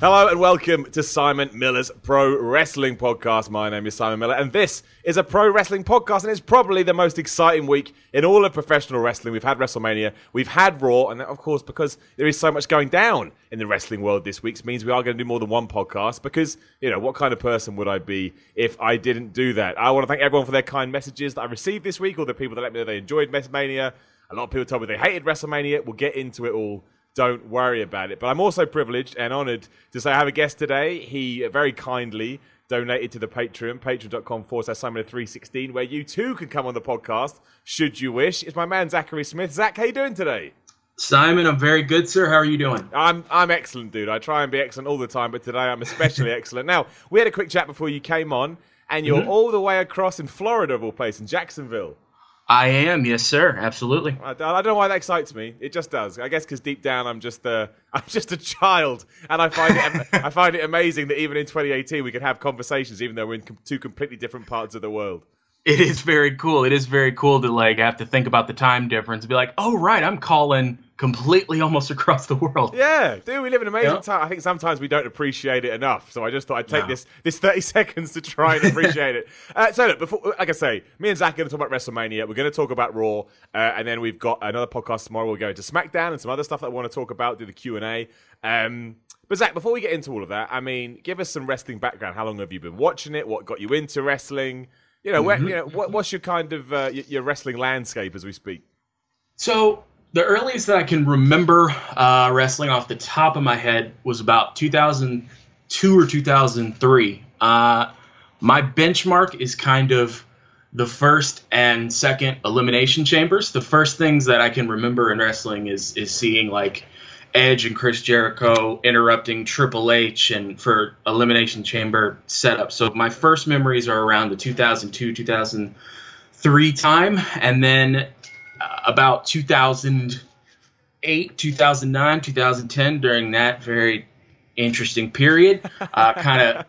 Hello and welcome to Simon Miller's Pro Wrestling Podcast. My name is Simon Miller, and this is a pro wrestling podcast, and it's probably the most exciting week in all of professional wrestling. We've had WrestleMania, we've had Raw, and of course, because there is so much going down in the wrestling world this week, means we are going to do more than one podcast. Because you know, what kind of person would I be if I didn't do that? I want to thank everyone for their kind messages that I received this week, all the people that let me know they enjoyed WrestleMania. A lot of people told me they hated WrestleMania. We'll get into it all don't worry about it. But I'm also privileged and honoured to say I have a guest today. He very kindly donated to the Patreon, patreon.com forward slash Simon316, where you too can come on the podcast should you wish. It's my man Zachary Smith. Zach, how you doing today? Simon, I'm very good, sir. How are you doing? I'm I'm excellent, dude. I try and be excellent all the time, but today I'm especially excellent. Now, we had a quick chat before you came on, and you're mm-hmm. all the way across in Florida, of all places, in Jacksonville. I am, yes, sir. Absolutely. I, I don't know why that excites me. It just does. I guess because deep down, I'm just a, I'm just a child, and I find it, I find it amazing that even in 2018 we can have conversations, even though we're in two completely different parts of the world. It is very cool. It is very cool to like have to think about the time difference and be like, oh right, I'm calling completely almost across the world. Yeah, dude, we live in an amazing time. I think sometimes we don't appreciate it enough. So I just thought I'd take no. this this 30 seconds to try and appreciate it. Uh, so look, before, like I say, me and Zach are going to talk about WrestleMania. We're going to talk about Raw, uh, and then we've got another podcast tomorrow. We'll go into SmackDown and some other stuff that I want to talk about. Do the Q and A. Um, but Zach, before we get into all of that, I mean, give us some wrestling background. How long have you been watching it? What got you into wrestling? You know, mm-hmm. where, you know what, what's your kind of uh, your wrestling landscape as we speak? So the earliest that I can remember uh, wrestling off the top of my head was about 2002 or 2003. Uh, my benchmark is kind of the first and second elimination chambers. The first things that I can remember in wrestling is is seeing like Edge and Chris Jericho interrupting Triple H and for elimination chamber setup. So my first memories are around the 2002 2003 time, and then uh, about 2008, 2009, 2010 during that very interesting period, kind of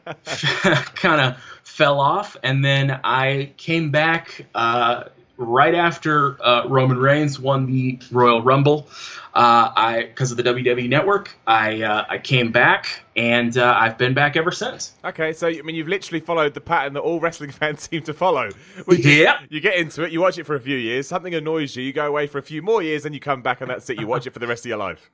kind of fell off, and then I came back uh, right after uh, Roman Reigns won the Royal Rumble. Uh, I because of the WWE Network, I uh, I came back and uh, I've been back ever since. Okay, so I mean you've literally followed the pattern that all wrestling fans seem to follow. Yeah, you get into it, you watch it for a few years, something annoys you, you go away for a few more years, and you come back and that's it. You watch it for the rest of your life.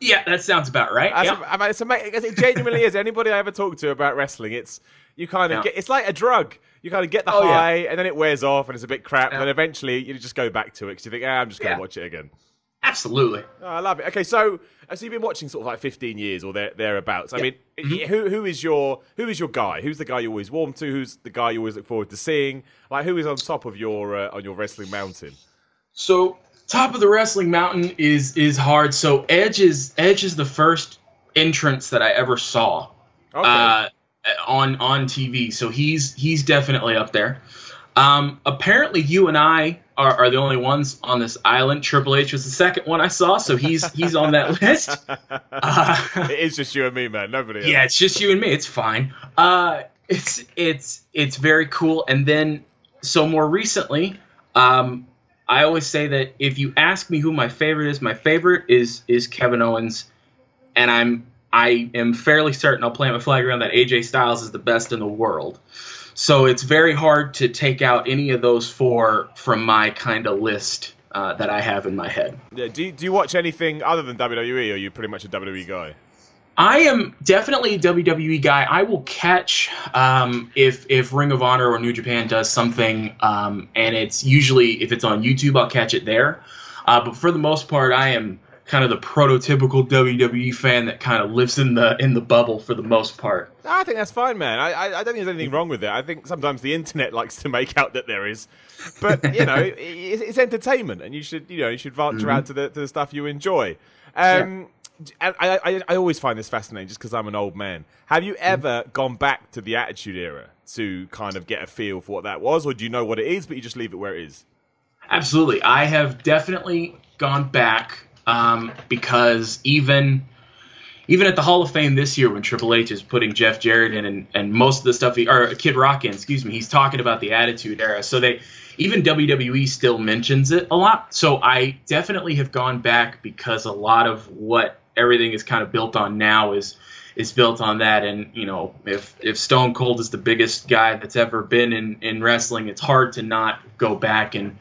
Yeah, that sounds about right. Yeah. I mean, it's amazing. It genuinely is. Anybody I ever talk to about wrestling, it's you kind of yeah. get. It's like a drug. You kind of get the oh, high, yeah. and then it wears off, and it's a bit crap. Yeah. And then eventually, you just go back to it because you think, ah, I'm just going to watch it again. Absolutely. Oh, I love it. Okay, so so you've been watching sort of like 15 years or there, thereabouts. I mean, mm-hmm. who who is your who is your guy? Who's the guy you always warm to? Who's the guy you always look forward to seeing? Like, who is on top of your uh, on your wrestling mountain? So top of the wrestling mountain is is hard. So Edge is Edge is the first entrance that I ever saw okay. uh, on on TV. So he's he's definitely up there. Um, apparently, you and I are, are, the only ones on this island. Triple H was the second one I saw, so he's he's on that list. Uh, it is just you and me, man. Nobody. Else. Yeah, it's just you and me. It's fine. Uh, it's it's it's very cool. And then, so more recently, um, I always say that if you ask me who my favorite is, my favorite is is Kevin Owens, and I'm I am fairly certain I'll plant my flag around that AJ Styles is the best in the world. So it's very hard to take out any of those four from my kind of list uh, that I have in my head. Yeah. Do you, do you watch anything other than WWE, or are you pretty much a WWE guy? I am definitely a WWE guy. I will catch um, if if Ring of Honor or New Japan does something, um, and it's usually if it's on YouTube, I'll catch it there. Uh, but for the most part, I am kind of the prototypical WWE fan that kind of lives in the in the bubble for the most part. I think that's fine, man. I, I, don't think there's anything wrong with it. I think sometimes the internet likes to make out that there is, but you know, it's, it's, entertainment, and you should you know you should venture mm-hmm. out to the to the stuff you enjoy. Um, I, I, I always find this fascinating just because I'm an old man. Have you ever gone back to the Attitude Era to kind of get a feel for what that was, or do you know what it is, but you just leave it where it is? Absolutely. I have definitely gone back um, because even even at the Hall of Fame this year, when Triple H is putting Jeff Jarrett in and, and most of the stuff, he, or Kid Rock in, excuse me, he's talking about the Attitude Era. So they even WWE still mentions it a lot. So I definitely have gone back because a lot of what everything is kind of built on now is is built on that. And you know, if if Stone Cold is the biggest guy that's ever been in in wrestling, it's hard to not go back and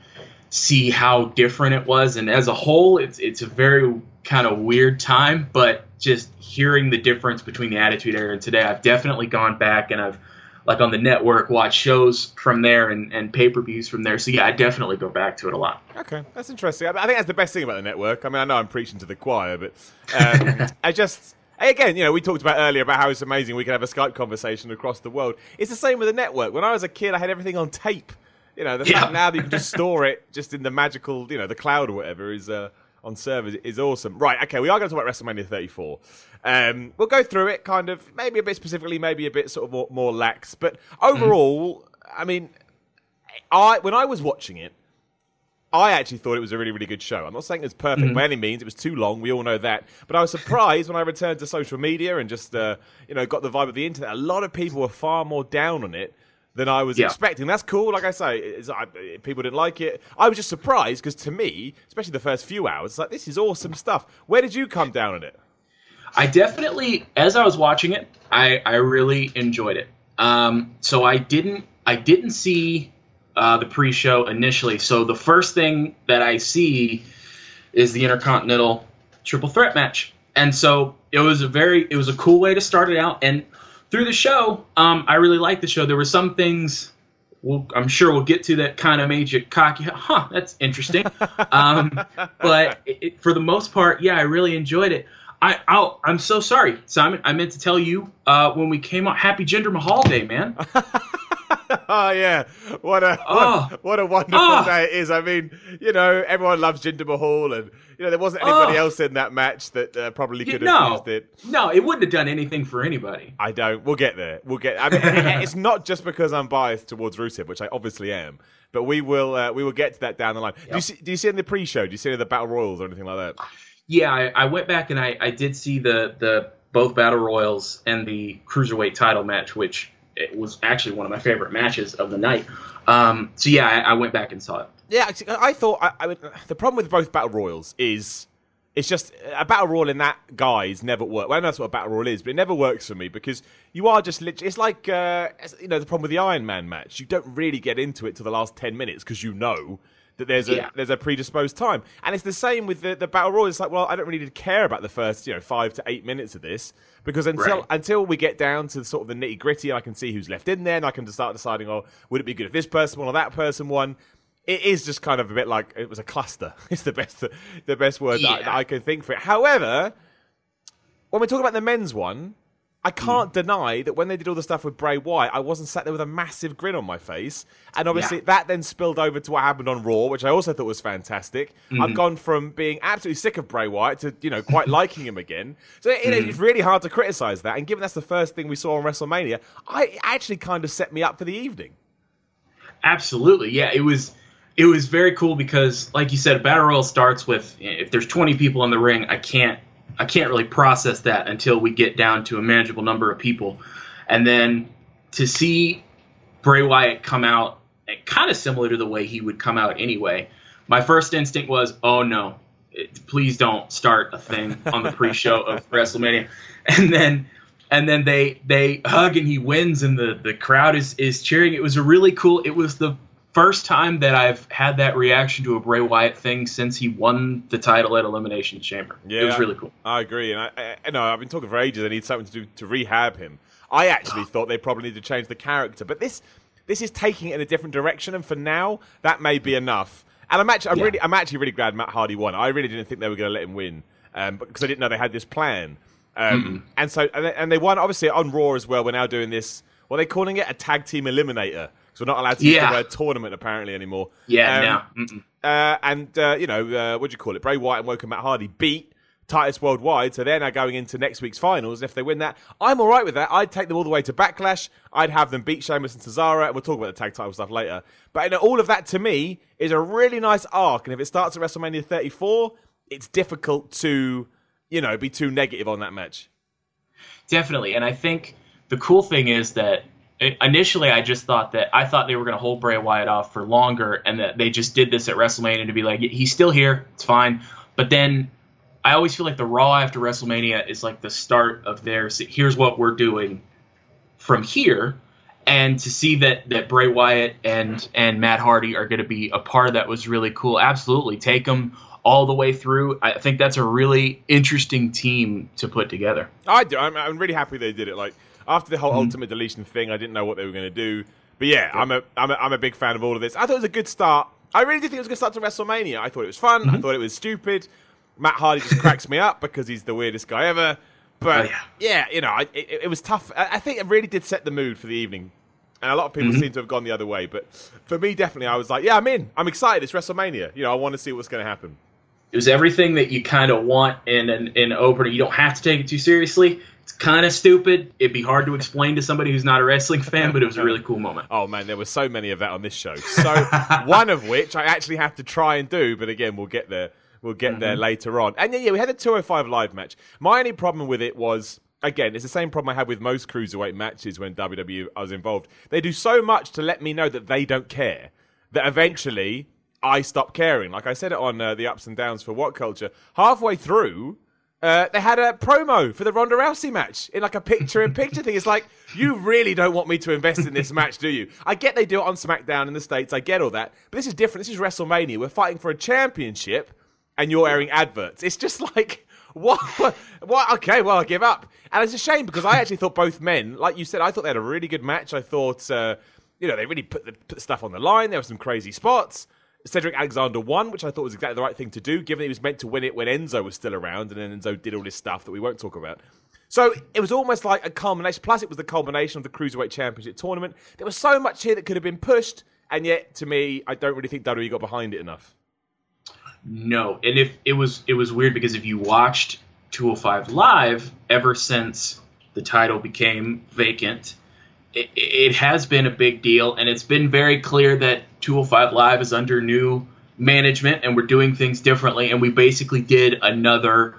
see how different it was. And as a whole, it's it's a very kind of weird time. But just hearing the difference between the Attitude Era and today, I've definitely gone back and I've like on the network watched shows from there and, and pay per views from there. So yeah, I definitely go back to it a lot. Okay, that's interesting. I think that's the best thing about the network. I mean, I know I'm preaching to the choir, but um, I just again, you know, we talked about earlier about how it's amazing we can have a Skype conversation across the world. It's the same with the network. When I was a kid, I had everything on tape. You know, the yeah. fact now that you can just store it just in the magical, you know, the cloud or whatever is uh, on servers is awesome. Right, okay, we are going to talk about WrestleMania 34. Um, we'll go through it, kind of, maybe a bit specifically, maybe a bit sort of more, more lax. But overall, mm-hmm. I mean, I when I was watching it, I actually thought it was a really, really good show. I'm not saying it's perfect mm-hmm. by any means. It was too long. We all know that. But I was surprised when I returned to social media and just, uh, you know, got the vibe of the internet. A lot of people were far more down on it than I was yeah. expecting. That's cool. Like I say, I, people didn't like it. I was just surprised because to me, especially the first few hours, like this is awesome stuff. Where did you come down on it? I definitely, as I was watching it, I, I really enjoyed it. Um, so I didn't I didn't see uh, the pre-show initially. So the first thing that I see is the Intercontinental Triple Threat match, and so it was a very it was a cool way to start it out. And through the show, um, I really liked the show. There were some things we'll, I'm sure we'll get to that kind of made you cocky. Huh, that's interesting. um, but it, it, for the most part, yeah, I really enjoyed it. I i am so sorry, Simon. I meant to tell you uh, when we came out. Happy Jinder Mahal Day, man. oh yeah, what a oh. what, what, a wonderful oh. day it is. I mean, you know, everyone loves Jinder Mahal, and you know there wasn't anybody oh. else in that match that uh, probably could have no. used it. No, it wouldn't have done anything for anybody. I don't. We'll get there. We'll get. I mean, it's not just because I'm biased towards Rusev, which I obviously am, but we will uh, we will get to that down the line. Yep. Do you see? Do you see in the pre-show? Do you see in the battle royals or anything like that? Yeah, I, I went back and I, I did see the the both battle royals and the cruiserweight title match, which it was actually one of my favorite matches of the night. Um, so yeah, I, I, went back and saw it. Yeah, I thought I, I would, the problem with both battle royals is it's just a battle royal in that guise never works. Well, I know that's what a battle royal is, but it never works for me because you are just literally. It's like uh, you know the problem with the Iron Man match. You don't really get into it to the last ten minutes because you know that there's a yeah. there's a predisposed time, and it's the same with the, the battle royal. It's like, well, I don't really care about the first you know five to eight minutes of this because until right. until we get down to sort of the nitty gritty, I can see who's left in there, and I can start deciding, oh, would it be good if this person won or that person won? It is just kind of a bit like it was a cluster. It's the best the best word yeah. that, that I can think for it. However, when we talk about the men's one, I can't mm. deny that when they did all the stuff with Bray Wyatt, I wasn't sat there with a massive grin on my face. And obviously, yeah. that then spilled over to what happened on Raw, which I also thought was fantastic. Mm. I've gone from being absolutely sick of Bray Wyatt to, you know, quite liking him again. So it, mm. it's really hard to criticize that. And given that's the first thing we saw on WrestleMania, I actually kind of set me up for the evening. Absolutely, yeah. It was it was very cool because, like you said, Battle Royal starts with if there's 20 people in the ring, I can't I can't really process that until we get down to a manageable number of people. And then to see Bray Wyatt come out eh, kind of similar to the way he would come out anyway, my first instinct was, oh no, eh, please don't start a thing on the pre-show of WrestleMania. And then and then they they hug and he wins and the the crowd is is cheering. It was a really cool. It was the first time that I've had that reaction to a Bray Wyatt thing since he won the title at Elimination Chamber. Yeah, it was really cool. I agree, and I, I know I've been talking for ages. I need something to do to rehab him. I actually thought they probably need to change the character, but this this is taking it in a different direction, and for now, that may be enough. And I'm actually, I'm yeah. really, I'm actually really glad Matt Hardy won. I really didn't think they were going to let him win, um, because I didn't know they had this plan. Um, and so, and they, and they won obviously on Raw as well. We're now doing this. What are they calling it? A tag team eliminator so we're not allowed to use the word tournament apparently anymore. Yeah, um, Uh, and uh, you know, uh, what do you call it? Bray Wyatt and Woken Matt Hardy beat Titus worldwide. So they're now going into next week's finals. If they win that, I'm all right with that. I'd take them all the way to Backlash. I'd have them beat Sheamus and Cesaro, and we'll talk about the tag title stuff later. But you know, all of that to me is a really nice arc. And if it starts at WrestleMania 34, it's difficult to, you know, be too negative on that match. Definitely, and I think the cool thing is that initially I just thought that I thought they were going to hold Bray Wyatt off for longer, and that they just did this at WrestleMania to be like, he's still here, it's fine. But then I always feel like the Raw after WrestleMania is like the start of their here's what we're doing from here. And to see that that Bray Wyatt and and Matt Hardy are going to be a part of that was really cool. Absolutely, take them all the way through. I think that's a really interesting team to put together. I do. I'm, I'm really happy they did it. Like after the whole mm-hmm. Ultimate Deletion thing, I didn't know what they were going to do. But yeah, yeah, I'm a I'm a I'm a big fan of all of this. I thought it was a good start. I really did think it was a good start to WrestleMania. I thought it was fun. Mm-hmm. I thought it was stupid. Matt Hardy just cracks me up because he's the weirdest guy ever. But oh, yeah. yeah. you know, it, it, was tough. I think it really did set the mood for the evening. And a lot of people mm-hmm. seem to have gone the other way. But for me, definitely, I was like, yeah, I'm in. I'm excited. It's WrestleMania. You know, I want to see what's going to happen. It was everything that you kind of want in an in opener. You don't have to take it too seriously. It's kind of stupid. It'd be hard to explain to somebody who's not a wrestling fan, but it was a really cool moment. Oh man, there were so many of that on this show. So one of which I actually had to try and do, but again, we'll get there. We'll get mm-hmm. there later on. And yeah, yeah, we had a 205 live match. My only problem with it was again, it's the same problem I had with most cruiserweight matches when WWE was involved. They do so much to let me know that they don't care that eventually I stop caring. Like I said it on uh, the ups and downs for What Culture. Halfway through, uh, they had a promo for the Ronda Rousey match in like a picture-in-picture thing. It's like you really don't want me to invest in this match, do you? I get they do it on SmackDown in the states. I get all that, but this is different. This is WrestleMania. We're fighting for a championship and you're airing adverts. It's just like what? What? Okay, well, I give up. And it's a shame because I actually thought both men, like you said, I thought they had a really good match. I thought, uh, you know, they really put the, put stuff on the line. There were some crazy spots. Cedric Alexander won, which I thought was exactly the right thing to do, given he was meant to win it when Enzo was still around, and then Enzo did all this stuff that we won't talk about. So it was almost like a culmination. Plus, it was the culmination of the Cruiserweight Championship tournament. There was so much here that could have been pushed, and yet, to me, I don't really think WWE got behind it enough. No, and if it was it was weird because if you watched 205 live ever since the title became vacant, it, it has been a big deal, and it's been very clear that 205 live is under new management, and we're doing things differently, and we basically did another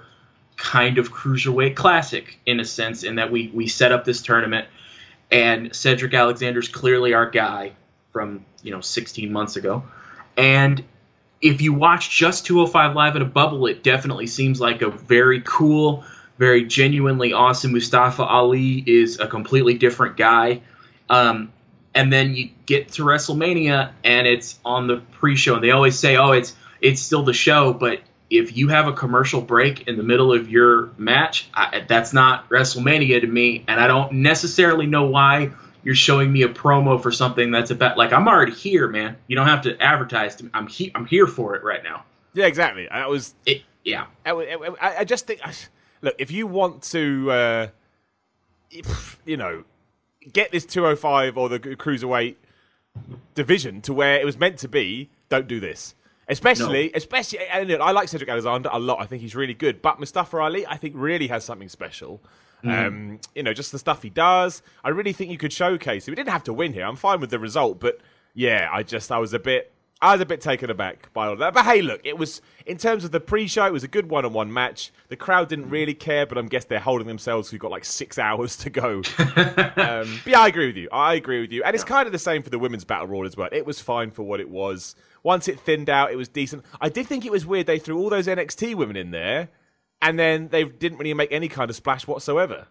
kind of cruiserweight classic in a sense, in that we we set up this tournament, and Cedric Alexander's clearly our guy from you know 16 months ago, and if you watch just 205 Live in a bubble, it definitely seems like a very cool, very genuinely awesome. Mustafa Ali is a completely different guy. Um, and then you get to WrestleMania and it's on the pre-show, and they always say, "Oh, it's it's still the show," but if you have a commercial break in the middle of your match, I, that's not WrestleMania to me, and I don't necessarily know why you're showing me a promo for something that's about like I'm already here, man. You don't have to advertise to me. I'm he- I'm here for it right now. Yeah, exactly. I was. It, yeah. I, I, I, just think, look, if you want to, uh, you know, get this 205 or the cruiserweight division to where it was meant to be, don't do this. Especially, no. especially, and I like Cedric Alexander a lot. I think he's really good. But Mustafa Ali, I think, really has something special. Mm. Um, you know, just the stuff he does. I really think you could showcase him. We didn't have to win here. I'm fine with the result, but yeah, I just I was a bit I was a bit taken aback by all that. But hey, look, it was in terms of the pre-show, it was a good one-on-one match. The crowd didn't really care, but I'm guess they're holding themselves. We've got like six hours to go. um, but yeah, I agree with you. I agree with you, and it's kind of the same for the women's battle royal as well. It was fine for what it was. Once it thinned out, it was decent. I did think it was weird they threw all those NXT women in there and then they didn't really make any kind of splash whatsoever.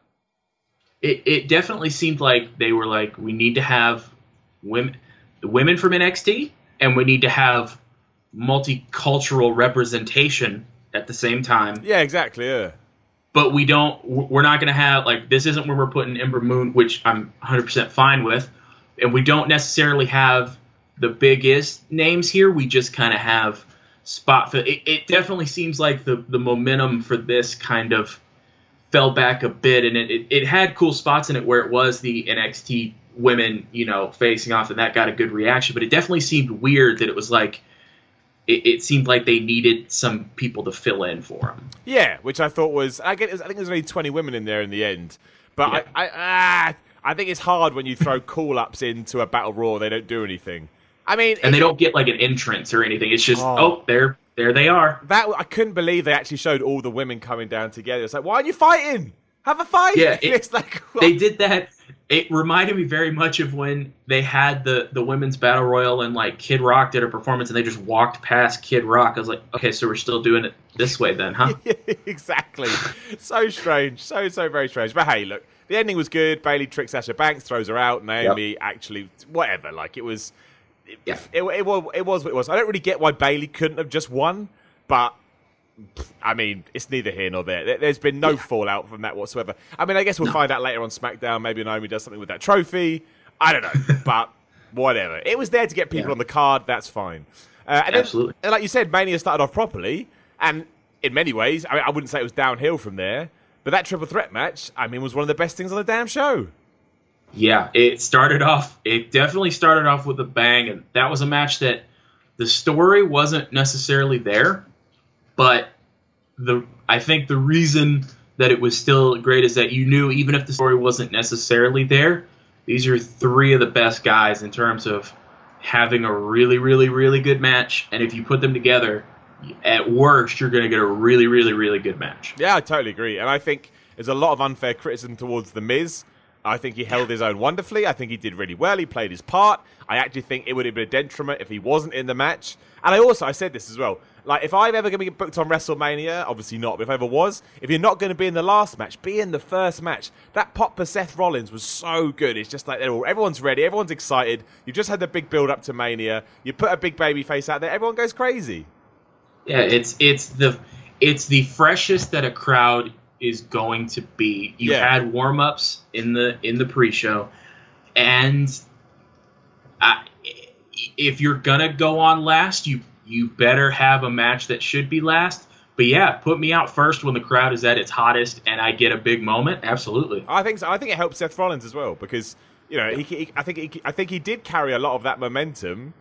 It it definitely seemed like they were like, we need to have women the women from NXT, and we need to have multicultural representation at the same time. Yeah, exactly. Yeah. But we don't. We're not going to have like this. Isn't where we're putting Ember Moon, which I'm 100% fine with, and we don't necessarily have the biggest names here. We just kind of have spot for it, it definitely seems like the the momentum for this kind of fell back a bit and it, it, it had cool spots in it where it was the NXT women, you know, facing off and that got a good reaction, but it definitely seemed weird that it was like it, it, seemed like they needed some people to fill in for them. Yeah, which I thought was I get. I think there's only 20 women in there in the end, but yeah. I I, ah, I think it's hard when you throw call ups into a battle royal. They don't do anything. I mean, and they don't get like an entrance or anything. It's just oh, oh there there they are. That I couldn't believe they actually showed all the women coming down together. It's like, why aren't you fighting? Have a fight. Yeah, it, it's like they did that. It reminded me very much of when they had the the women's battle royal and like Kid Rock did a performance and they just walked past Kid Rock. I was like, okay, so we're still doing it this way then, huh? exactly. so strange. So so very strange. But hey, look, the ending was good. Bayley tricks Sasha Banks, throws her out. Naomi yep. actually whatever. Like it was. It, yeah. it, it, it, was, it was what it was. I don't really get why Bayley couldn't have just won, but I mean, it's neither here nor there. There's been no yeah. fallout from that whatsoever. I mean, I guess we'll no. find out later on SmackDown. Maybe Naomi does something with that trophy. I don't know, but whatever. It was there to get people yeah. on the card. That's fine. Uh, and Absolutely. Then, and like you said, Mania started off properly, and in many ways, I, mean, I wouldn't say it was downhill from there. But that triple threat match, I mean, was one of the best things on the damn show. Yeah, it started off. It definitely started off with a bang, and that was a match that the story wasn't necessarily there but the I think the reason that it was still great is that you knew even if the story wasn't necessarily there, these are three of the best guys in terms of having a really, really, really good match. And if you put them together, at worst, you're going to get a really, really, really good match. Yeah, I totally agree. And I think there's a lot of unfair criticism towards The Miz. I think he held his own wonderfully. I think he did really well. He played his part. I actually think it would have been a detriment if he wasn't in the match. And I also, I said this as well. Like, if I'm ever going to be booked on WrestleMania, obviously not, but if I ever was, if you're not going to be in the last match, be in the first match. That pop for Seth Rollins was so good. It's just like all, everyone's ready, everyone's excited. You've just had the big build up to Mania. You put a big baby face out there, everyone goes crazy. Yeah, it's it's the it's the freshest that a crowd is going to be. You yeah. had warm ups in the in the pre show, and I, if you're gonna go on last, you you better have a match that should be last. But yeah, put me out first when the crowd is at its hottest and I get a big moment. Absolutely. I think so. I think it helps Seth Rollins as well because you know he, he I think he, I think he did carry a lot of that momentum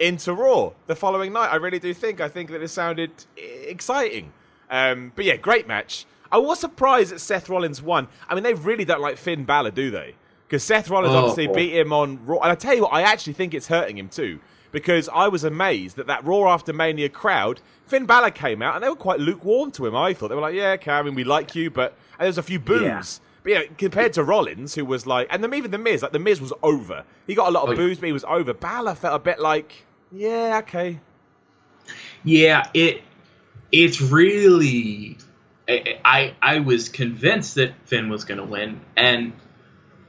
into Raw the following night. I really do think. I think that it sounded exciting. Um, but yeah, great match. I was surprised that Seth Rollins won. I mean, they really don't like Finn Balor, do they? Because Seth Rollins oh, obviously oh. beat him on Raw. And I tell you what, I actually think it's hurting him too because I was amazed that that Raw After Mania crowd, Finn Balor came out and they were quite lukewarm to him. I thought they were like, "Yeah, okay, I mean, we like you," but and there was a few boos. Yeah. But yeah, compared to Rollins, who was like, and then even the Miz, like the Miz was over. He got a lot of oh, boos, but he was over. Balor felt a bit like, yeah, okay. Yeah, it it's really. I I, I was convinced that Finn was going to win, and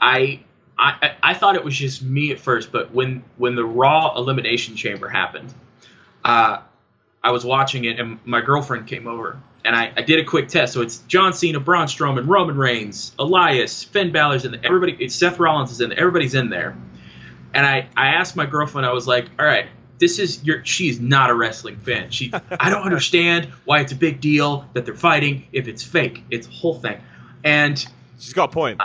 I I, I thought it was just me at first, but when when the Raw Elimination Chamber happened, uh, I was watching it, and my girlfriend came over, and I, I did a quick test. So it's John Cena, Braun Strowman, Roman Reigns, Elias, Finn Balor's in there. Everybody, it's Seth Rollins is in there. Everybody's in there. And I, I asked my girlfriend, I was like, all right, this is your she's not a wrestling fan. She I don't understand why it's a big deal that they're fighting if it's fake. It's a whole thing. And she's got a point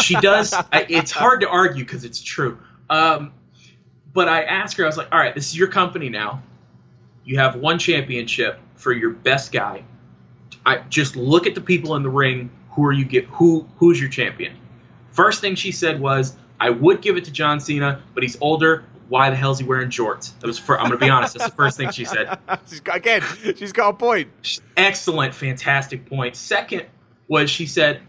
she does. I, it's hard to argue because it's true. Um, but I asked her, I was like, all right, this is your company now. You have one championship for your best guy. I just look at the people in the ring. Who are you get? Who who's your champion? First thing she said was, I would give it to John Cena, but he's older. Why the hell is he wearing jorts? That was. For, I'm going to be honest. That's the first thing she said. she's got, again, she's got a point. Excellent, fantastic point. Second was she said,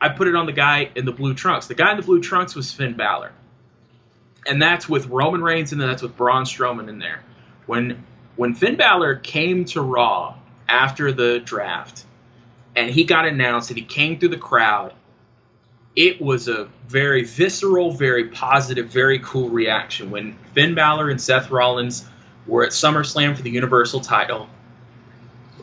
I put it on the guy in the blue trunks. The guy in the blue trunks was Finn Balor. And that's with Roman Reigns and then that's with Braun Strowman in there. When when Finn Balor came to Raw after the draft and he got announced and he came through the crowd, it was a very visceral, very positive, very cool reaction. When Finn Balor and Seth Rollins were at SummerSlam for the Universal title,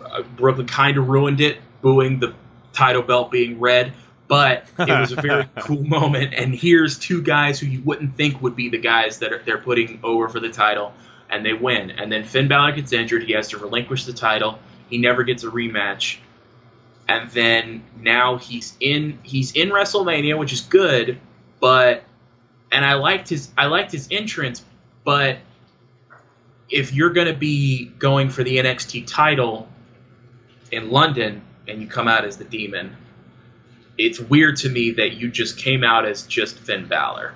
uh, Brooklyn kind of ruined it, booing the title belt being red but it was a very cool moment. And here's two guys who you wouldn't think would be the guys that are, they're putting over for the title, and they win. And then Finn Balor gets injured; he has to relinquish the title. He never gets a rematch. And then now he's in he's in WrestleMania, which is good, but and I liked his I liked his entrance, but if you're going to be going for the NXT title in London and you come out as the Demon, it's weird to me that you just came out as just Finn Balor.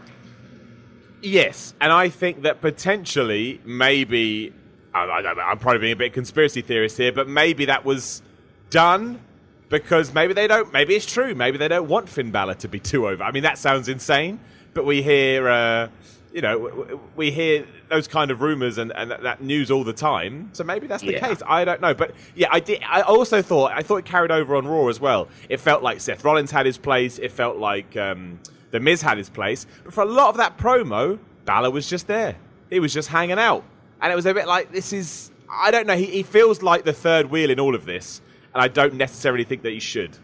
Yes, and I think that potentially, maybe, I, am probably being a bit conspiracy theorist here, but maybe that was done because maybe they don't, maybe it's true, maybe they don't want Finn Balor to be too over. I mean, that sounds insane, but we hear, uh, you know, we hear those kind of rumors and, and that news all the time. So maybe that's the yeah. case. I don't know, but yeah, I did. I also thought I thought it carried over on Raw as well. It felt like Seth Rollins had his place. It felt like. Um, the Miz had his place, but for a lot of that promo, Balor was just there. He was just hanging out. And it was a bit like, this is. I don't know. He, he feels like the third wheel in all of this, and I don't necessarily think that he should.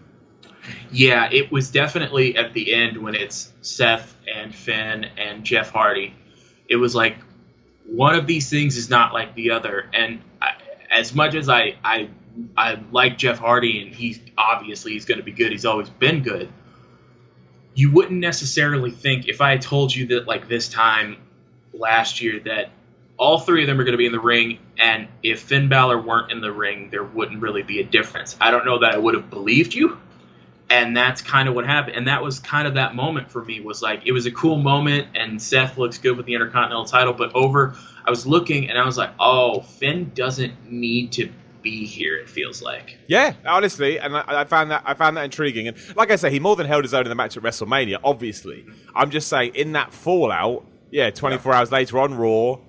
Yeah, it was definitely at the end when it's Seth and Finn and Jeff Hardy. It was like one of these things is not like the other. And I, as much as I, I I like Jeff Hardy and he's obviously he's going to be good. He's always been good you wouldn't necessarily think if I told you that like this time last year that all three of them are going to be in the ring, and if Finn Balor weren't in the ring, there wouldn't really be a difference. I don't know that I would have believed you, and that's kind of what happened. And that was kind of that moment for me was like it was a cool moment, and Seth looks good with the Intercontinental title, but over I was looking and I was like, oh, Finn doesn't need to be here. It feels like. Yeah, honestly, and I, I, found that I found that intriguing. And like I say, he more than held his own in the match at WrestleMania. Obviously, I'm just saying in that fallout. Yeah, 24 yeah. hours later on Raw,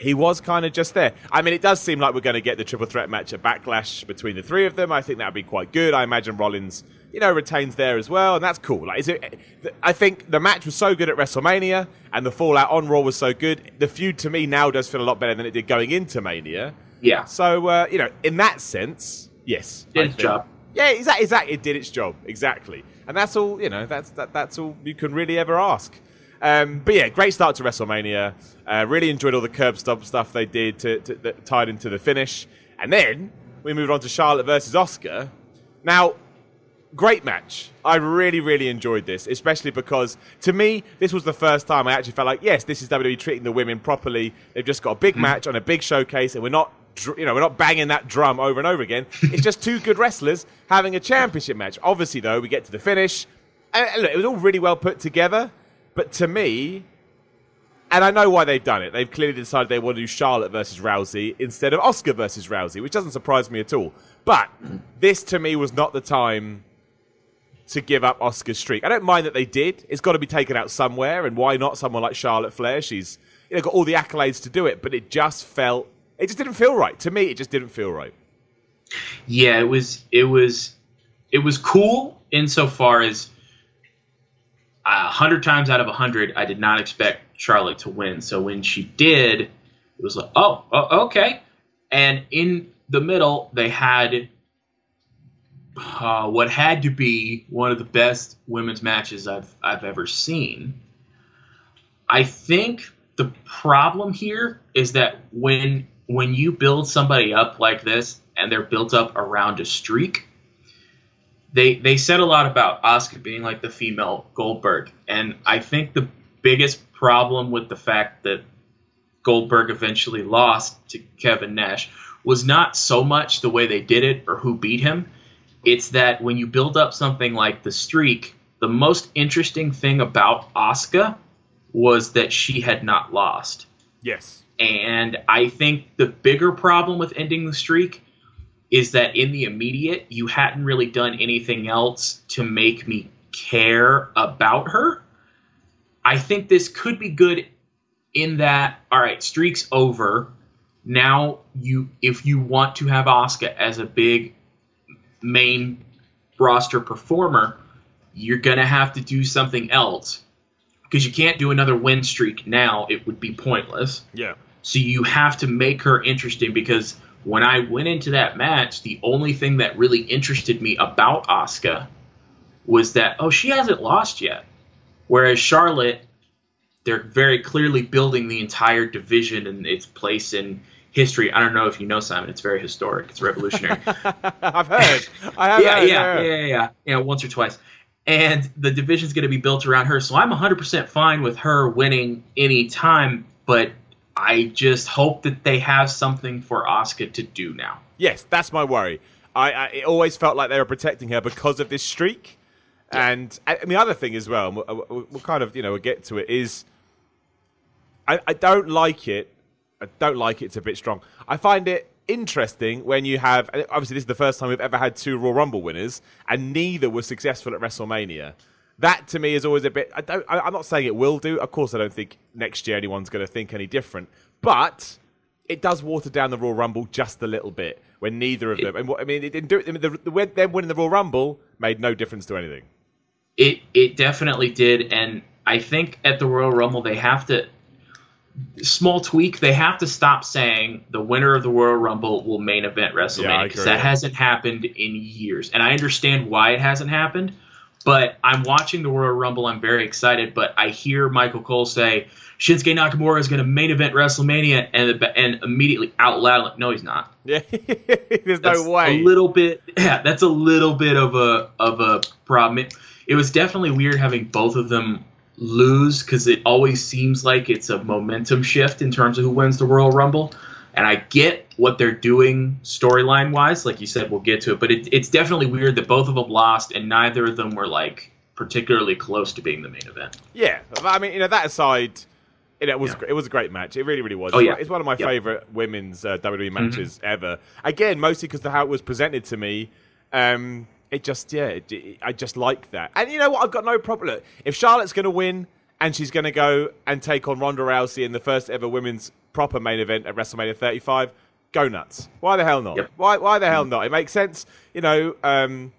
he was kind of just there. I mean, it does seem like we're going to get the triple threat match, a Backlash between the three of them. I think that would be quite good. I imagine Rollins, you know, retains there as well, and that's cool. Like, is it, I think the match was so good at WrestleMania, and the fallout on Raw was so good. The feud to me now does feel a lot better than it did going into Mania. Yeah. So uh, you know, in that sense, yes, did its job. Yeah, exactly. Exactly, it did its job exactly, and that's all. You know, that's that, that's all you can really ever ask. Um, but yeah, great start to WrestleMania. Uh, really enjoyed all the curb stomp stuff they did to, to, that tied into the finish, and then we moved on to Charlotte versus Asuka. Now, great match. I really, really enjoyed this, especially because to me, this was the first time I actually felt like, yes, this is WWE treating the women properly. They've just got a big mm. match on a big showcase, and we're not you know, we're not banging that drum over and over again. It's just two good wrestlers having a championship match. Obviously, though, we get to the finish. And look, it was all really well put together. But to me, and I know why they've done it. They've clearly decided they want to do Charlotte versus Rousey instead of Asuka versus Rousey, which doesn't surprise me at all. But this, to me, was not the time to give up Asuka's streak. I don't mind that they did. It's got to be taken out somewhere, and why not someone like Charlotte Flair? She's you know got all the accolades to do it, but it just felt it just didn't feel right to me. It just didn't feel right. Yeah, it was. It was. It was cool insofar as hundred times out of hundred, I did not expect Charlotte to win. So when she did, it was like, oh, oh okay. And in the middle, they had uh, what had to be one of the best women's matches I've I've ever seen. I think the problem here is that when when you build somebody up like this and they're built up around a streak, they they said a lot about Asuka being like the female Goldberg, and I think the biggest problem with the fact that Goldberg eventually lost to Kevin Nash was not so much the way they did it or who beat him. It's that when you build up something like the streak, the most interesting thing about Asuka was that she had not lost. Yes. And I think the bigger problem with ending the streak is that in the immediate, you hadn't really done anything else to make me care about her. I think this could be good in that, all right, streak's over. Now you if you want to have Asuka as a big main roster performer, you're gonna have to do something else. Because you can't do another win streak now, it would be pointless. Yeah. So you have to make her interesting because when I went into that match, the only thing that really interested me about Asuka was that oh she hasn't lost yet, whereas Charlotte, they're very clearly building the entire division and its place in history. I don't know if you know Simon, it's very historic, it's revolutionary. I've heard. I have. yeah, heard, yeah, yeah, yeah, yeah, yeah, once or twice. And the division's going to be built around her, so I'm 100% fine with her winning any time. But I just hope that they have something for Asuka to do now. Yes, that's my worry. I, I it always felt like they were protecting her because of this streak, and, and the other thing as well, we'll, we'll, kind of you know we'll get to it is, I, I don't like it. I don't like it. It's a bit strong. I find it interesting when you have obviously this is the first time we've ever had two Royal Rumble winners, and neither were successful at WrestleMania. That to me is always a bit. I don't. I, I'm not saying it will do. Of course, I don't think next year anyone's going to think any different. But it does water down the Royal Rumble just a little bit when neither of them. And what, I mean, it didn't do it. I mean, the, the, them winning the Royal Rumble made no difference to anything. It it definitely did, and I think at the Royal Rumble they have to small tweak. They have to stop saying the winner of the Royal Rumble will main event WrestleMania because agree. that hasn't happened in years, and I understand why it hasn't happened. But I'm watching the Royal Rumble. I'm very excited. But I hear Michael Cole say Shinsuke Nakamura is going to main event WrestleMania, and and immediately out loud, like, no, he's not. Yeah, there's That's no way. A little bit, yeah, that's a little bit of a of a problem. It, it was definitely weird having both of them lose because it always seems like it's a momentum shift in terms of who wins the Royal Rumble. And I get what they're doing storyline wise, like you said, we'll get to it. But it, it's definitely weird that both of them lost and neither of them were like particularly close to being the main event. Yeah, I mean, you know, that aside, you know, it was Yeah. it was a great match. It really, really was. Oh, It's yeah. one- It's one of my Yeah. favorite women's uh, WWE matches ever. Again, mostly because of how it was presented to me. Um, it just, yeah, it, it- I just like that. And you know what? I've got no problem. If Charlotte's going to win and she's going to go and take on Ronda Rousey in the first ever women's proper main event at WrestleMania 35, go nuts. Why the hell not? Yep. Why, why the hell not? It makes sense. You know, um,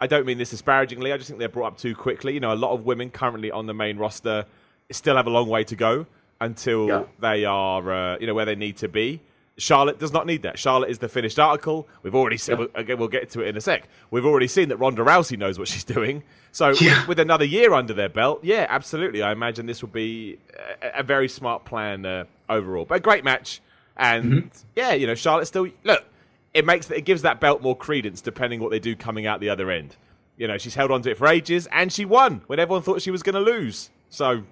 I don't mean this disparagingly. I just think they're brought up too quickly. You know, a lot of women currently on the main roster still have a long way to go until Yeah. they are, uh, you know, where they need to be. Charlotte does not need that. Charlotte is the finished article. We've already seen, Yeah. again, we'll get to it in a sec. We've already seen that Ronda Rousey knows what she's doing. So Yeah. with, with another year under their belt, yeah, absolutely. I imagine this will be a, a very smart plan uh, overall. But a great match. And Mm-hmm. yeah, you know, Charlotte still, look, it makes it gives that belt more credence depending what they do coming out the other end. You know, she's held onto it for ages and she won when everyone thought she was going to lose. So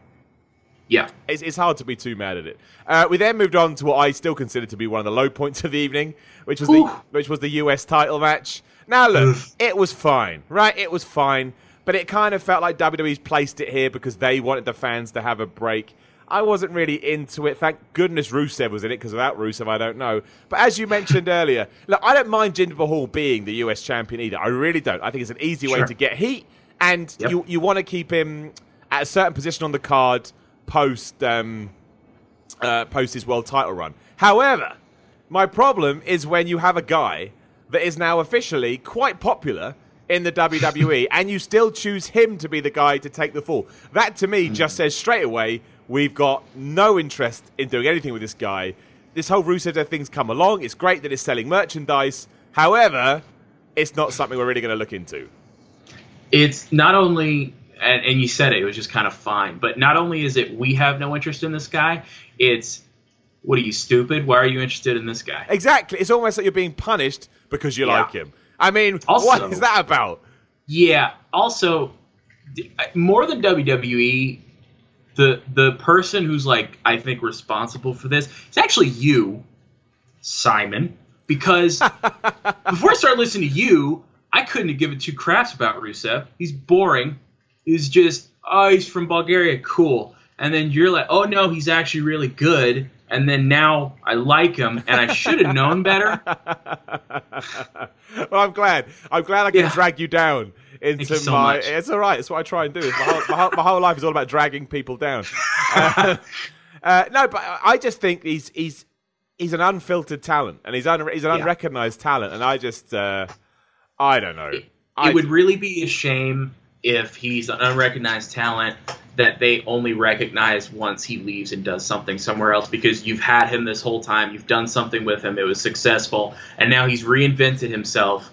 Yeah. it's, it's hard to be too mad at it. Uh, we then moved on to what I still consider to be one of the low points of the evening, which was the which was the US title match. Now look, it was fine, right? It was fine, but it kind of felt like WWE's placed it here because they wanted the fans to have a break. I wasn't really into it. Thank goodness Rusev was in it because without Rusev, I don't know. But as you mentioned earlier, look, I don't mind Jinder Mahal being the US champion either. I really don't. I think it's an easy way to get heat, and Yep. you you want to keep him at a certain position on the card post um, uh, post his world title run. However, my problem is when you have a guy that is now officially quite popular in the WWE and you still choose him to be the guy to take the fall. That to me just says straight away we've got no interest in doing anything with this guy. This whole Rusev thing's come along. It's great that it's selling merchandise. However, it's not something we're really going to look into. it's not only and, and you said it, it was just kind of fine but not only is it we have no interest in this guy it's what are you stupid why are you interested in this guy Exactly. It's almost like you're being punished because you Yeah. like him. I mean, Also- what is that about? yeah also more than wwe the the person who's like i think responsible for this is actually you simon because before i started listening to you i couldn't have given two craps about rusev. He's boring. He's just oh he's from bulgaria. Cool. And then you're like oh no he's actually really good. And then now i like him and i should have known better. Well, I'm glad. I'm glad I can Yeah. drag you down into so my. much. It's all right. It's what I try and do. My, whole, my, whole, my whole life is all about dragging people down. Uh, uh, no, but I just think he's he's he's an unfiltered talent, and he's un, he's an Yeah. unrecognized talent, and I just uh, I don't know. I, it would really be a shame if he's an unrecognized talent that they only recognize once he leaves and does something somewhere else because you've had him this whole time you've done something with him it was successful and now he's reinvented himself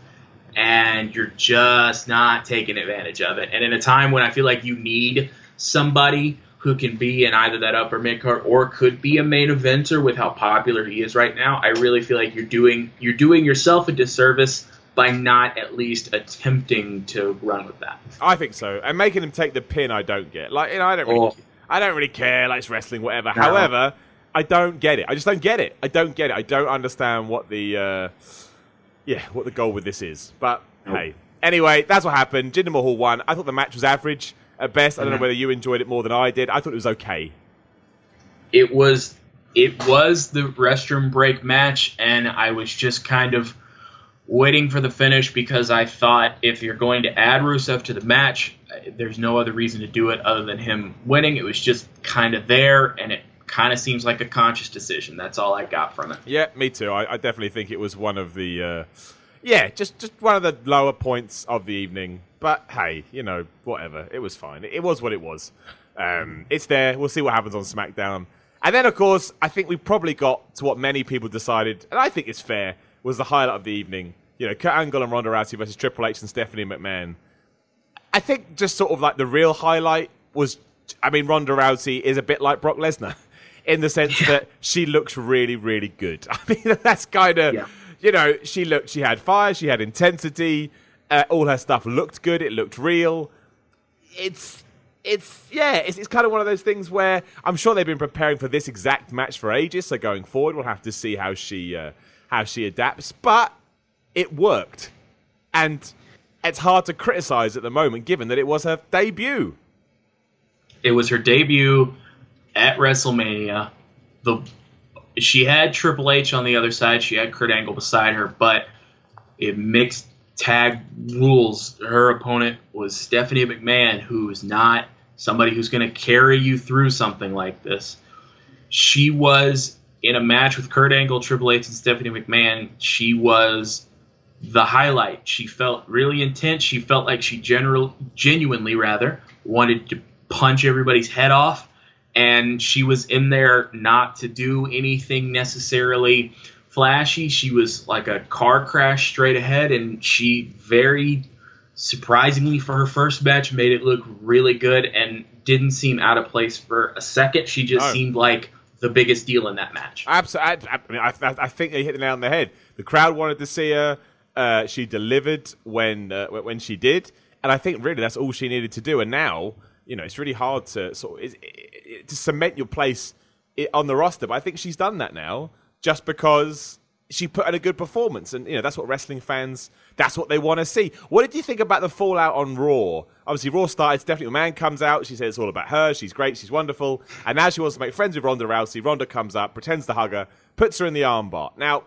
and you're just not taking advantage of it and in a time when i feel like you need somebody who can be in either that upper mid card or could be a main eventer with how popular he is right now i really feel like you're doing you're doing yourself a disservice by not at least attempting to run with that. I think so. And making him take the pin, I don't get. Like, you know, I don't really, Oh. I don't really care. Like, it's wrestling, whatever. No. However, I don't get it. I just don't get it. I don't get it. I don't understand what the uh, yeah what the goal with this is. But nope. hey, anyway, that's what happened. Jinder Mahal won. I thought the match was average at best. I don't know mm-hmm. whether you enjoyed it more than I did. I thought it was okay. It was it was the restroom break match, and I was just kind of waiting for the finish because I thought if you're going to add Rusev to the match, there's no other reason to do it other than him winning. It was just kind of there, and it kind of seems like a conscious decision. That's all I got from it. Yeah, me too. I, I definitely think it was one of the, uh, yeah, just just one of the lower points of the evening. But hey, you know, whatever. It was fine. It, was what it was. Um, it's there. We'll see what happens on SmackDown. And then, of course, I think we probably got to what many people decided, and I think it's fair, was the highlight of the evening. You know, Kurt Angle and Ronda Rousey versus Triple H and Stephanie McMahon. I think just sort of like the real highlight was, I mean, Ronda Rousey is a bit like Brock Lesnar in the sense yeah. that she looks really, really good. I mean, that's kind of, yeah. you know, she looked, she had fire, she had intensity, uh, all her stuff looked good, it looked real. It's, it's yeah, it's, it's kind of one of those things where I'm sure they've been preparing for this exact match for ages. So going forward, we'll have to see how she uh, how she adapts. But it worked, and it's hard to criticize at the moment, given that it was her debut. It was her debut at WrestleMania. The she had Triple H on the other side. She had Kurt Angle beside her, but it mixed tag rules. Her opponent was Stephanie McMahon, who's not somebody who's going to carry you through something like this. She was in a match with Kurt Angle, Triple H, and Stephanie McMahon. She was the highlight. She felt really intense. She felt like she general, genuinely rather wanted to punch everybody's head off, and she was in there not to do anything necessarily flashy. She was like a car crash straight ahead, and she very surprisingly for her first match made it look really good and didn't seem out of place for a second. She just oh. seemed like the biggest deal in that match. Absolutely. I, I, mean, I, I think they hit the nail on the head. The crowd wanted to see her. Uh, she delivered when uh, when she did, and I think really that's all she needed to do. And now, you know, it's really hard to sort of, it, it, to cement your place on the roster. But I think she's done that now just because she put in a good performance, and you know that's what wrestling fans that's what they want to see. What did you think about the fallout on Raw? Obviously, Raw started. Stephanie McMahon comes out. She says it's all about her. She's great. She's wonderful. And now she wants to make friends with Ronda Rousey. Ronda comes up, pretends to hug her, puts her in the armbar. Now,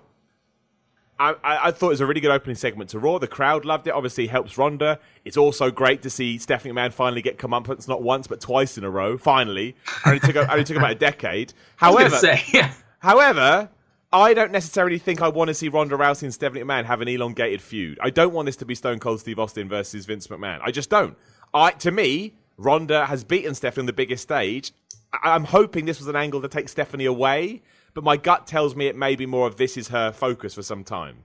I, I, I, thought it was a really good opening segment to Raw. The crowd loved it. Obviously, helps Ronda. It's also great to see Stephanie McMahon finally get comeuppance, not once but twice in a row. Finally, only took only took about a decade. However, say, yeah. however, I don't necessarily think I want to see Ronda Rousey and Stephanie McMahon have an elongated feud. I don't want this to be Stone Cold Steve Austin versus Vince McMahon. I just don't. I, to me, Ronda has beaten Stephanie on the biggest stage. I, I'm hoping this was an angle to take Stephanie away, but my gut tells me it may be more of this is her focus for some time.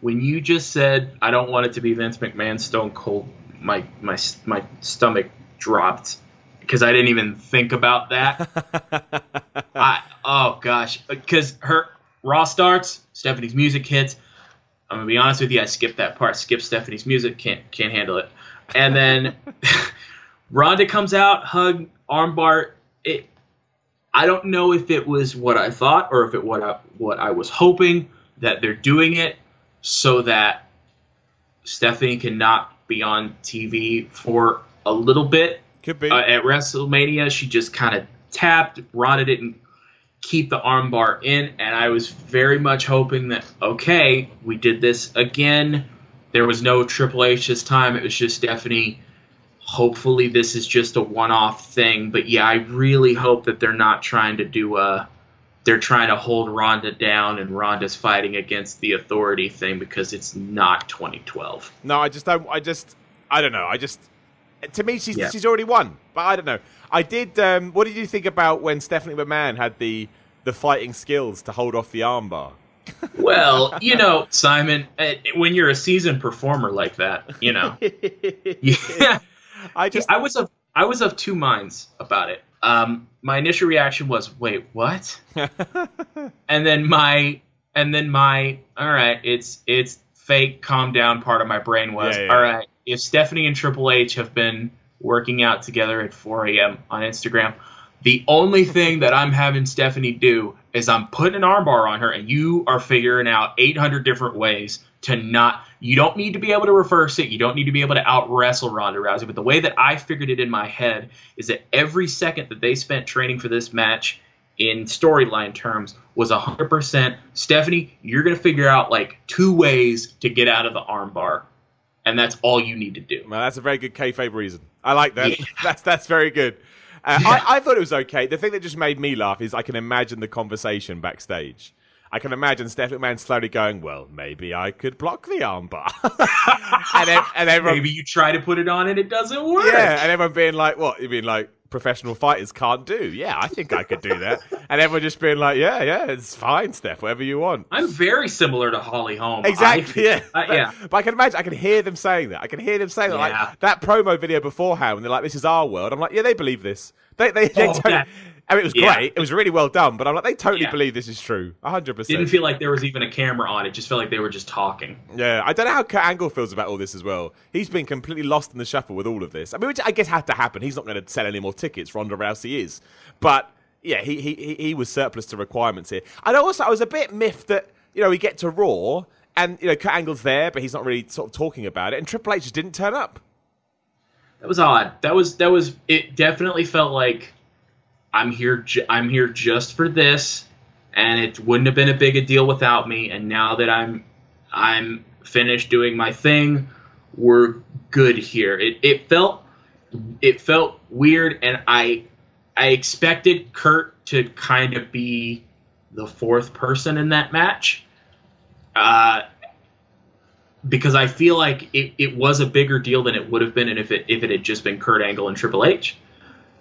When you just said I don't want it to be Vince McMahon Stone Cold, my my my stomach dropped because I didn't even think about that. I oh gosh, because her Raw starts, Stephanie's music hits. I'm gonna be honest with you, I skipped that part. Skip Stephanie's music, can't can't handle it. And then Ronda comes out, hug, armbar. It. I don't know if it was what I thought or if it what I, what I was hoping that they're doing it so that Stephanie cannot be on TV for a little bit could be. Uh, at WrestleMania, she just kind of tapped. Ronda didn't keep the armbar in, and I was very much hoping that, okay, we did this again. There was no Triple H this time. It was just Stephanie. Hopefully, this is just a one off thing. But yeah, I really hope that they're not trying to do a. They're trying to hold Ronda down, and Ronda's fighting against the authority thing because it's not 2012. No, I just don't. I just. I don't know. I just to me, she's yeah. she's already won. But I don't know. I did. Um, what did you think about when Stephanie McMahon had the the fighting skills to hold off the armbar? well, you know, Simon, uh, when you're a seasoned performer like that, you know, yeah, I just I was of I was of two minds about it. Um, my initial reaction was, "Wait, what?" and then my and then my, all right, it's it's fake. Calm down. Part of my brain was, yeah, yeah. all right if Stephanie and Triple H have been working out together at 4 a.m. on Instagram, The only thing that I'm having Stephanie do is I'm putting an armbar on her, and you are figuring out 800 different ways to not. You don't need to be able to reverse it. You don't need to be able to out wrestle Ronda Rousey. But the way that I figured it in my head is that every second that they spent training for this match, in storyline terms, was 100% Stephanie. You're gonna figure out like two ways to get out of the armbar, and that's all you need to do. Well, that's a very good kayfabe reason. I like that. Yeah. That's that's very good. Uh, Yeah. I, I thought it was okay. The thing that just made me laugh is I can imagine the conversation backstage. I can imagine Steph McMahon slowly going, "Well, maybe I could block the armbar," and, then, and everyone, Maybe you try to put it on and it doesn't work. yeah, and everyone being like, "What? You mean like professional fighters can't do?" Yeah, I think I could do that. and everyone just being like, "Yeah, yeah, it's fine, Steph. Whatever you want." I'm very similar to Holly Holm. Exactly. I- yeah. uh, yeah. But I can imagine. I can hear them saying that. I can hear them saying that. Yeah. Like that promo video beforehand when they're like, "This is our world." I'm like, "Yeah, they believe this. They, they, they Oh, totally." that- I mean, it was yeah. great. It was really well done. But I'm like, they totally Yeah. believe this is true. 100. percent Didn't feel like there was even a camera on. It just felt like they were just talking. Yeah, I don't know how Kurt Angle feels about all this as well. He's been completely lost in the shuffle with all of this. I mean, which I guess had to happen. He's not going to sell any more tickets. Ronda Rousey is, but yeah, he he he- he was surplus to requirements here. And also, I was a bit miffed that you know we get to Raw and you know Kurt Angle's there, but he's not really sort of talking about it, and Triple H just didn't turn up. That was odd. That was that was. It definitely felt like I'm here. I'm here just for this, and it wouldn't have been a big a deal without me. And now that I'm I'm finished doing my thing, we're good here. It it felt it felt weird, and I I expected Kurt to kind of be the fourth person in that match. Uh, because I feel like it, it was a bigger deal than it would have been and if it if it had just been Kurt Angle and Triple H.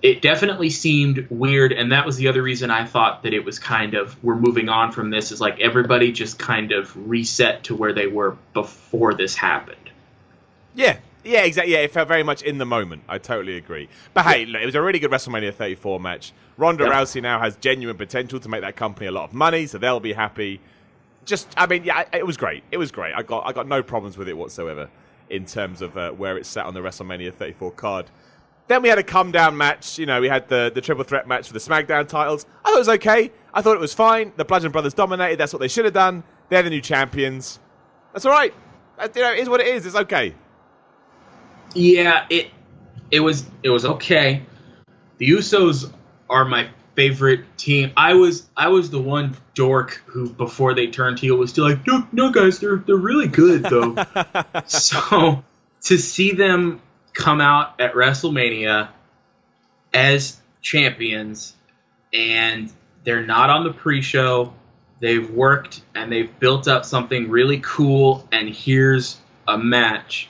It definitely seemed weird, and that was the other reason I thought that it was kind of we're moving on from this is like everybody just kind of reset to where they were before this happened. Yeah. Yeah, exactly. Yeah, it felt very much in the moment. I totally agree. But hey, look, it was a really good WrestleMania 34 match. Ronda Yep. Rousey now has genuine potential to make that company a lot of money, so they'll be happy. Just, I mean, yeah, it was great. It was great. I got, I got no problems with it whatsoever in terms of uh, where it sat on the WrestleMania 34 card. Then we had a come down match. You know, we had the, the triple threat match for the SmackDown titles. I thought it was okay. I thought it was fine. The Bludgeon Brothers dominated. That's what they should have done. They're the new champions. That's all right. That, you know, it is what it is. It's okay. Yeah, it it was it was okay. The Usos are my favorite team. I was I was the one dork who before they turned heel was still like, no, no guys, they're they're really good though. so to see them come out at WrestleMania as champions and they're not on the pre-show. They've worked and they've built up something really cool and here's a match.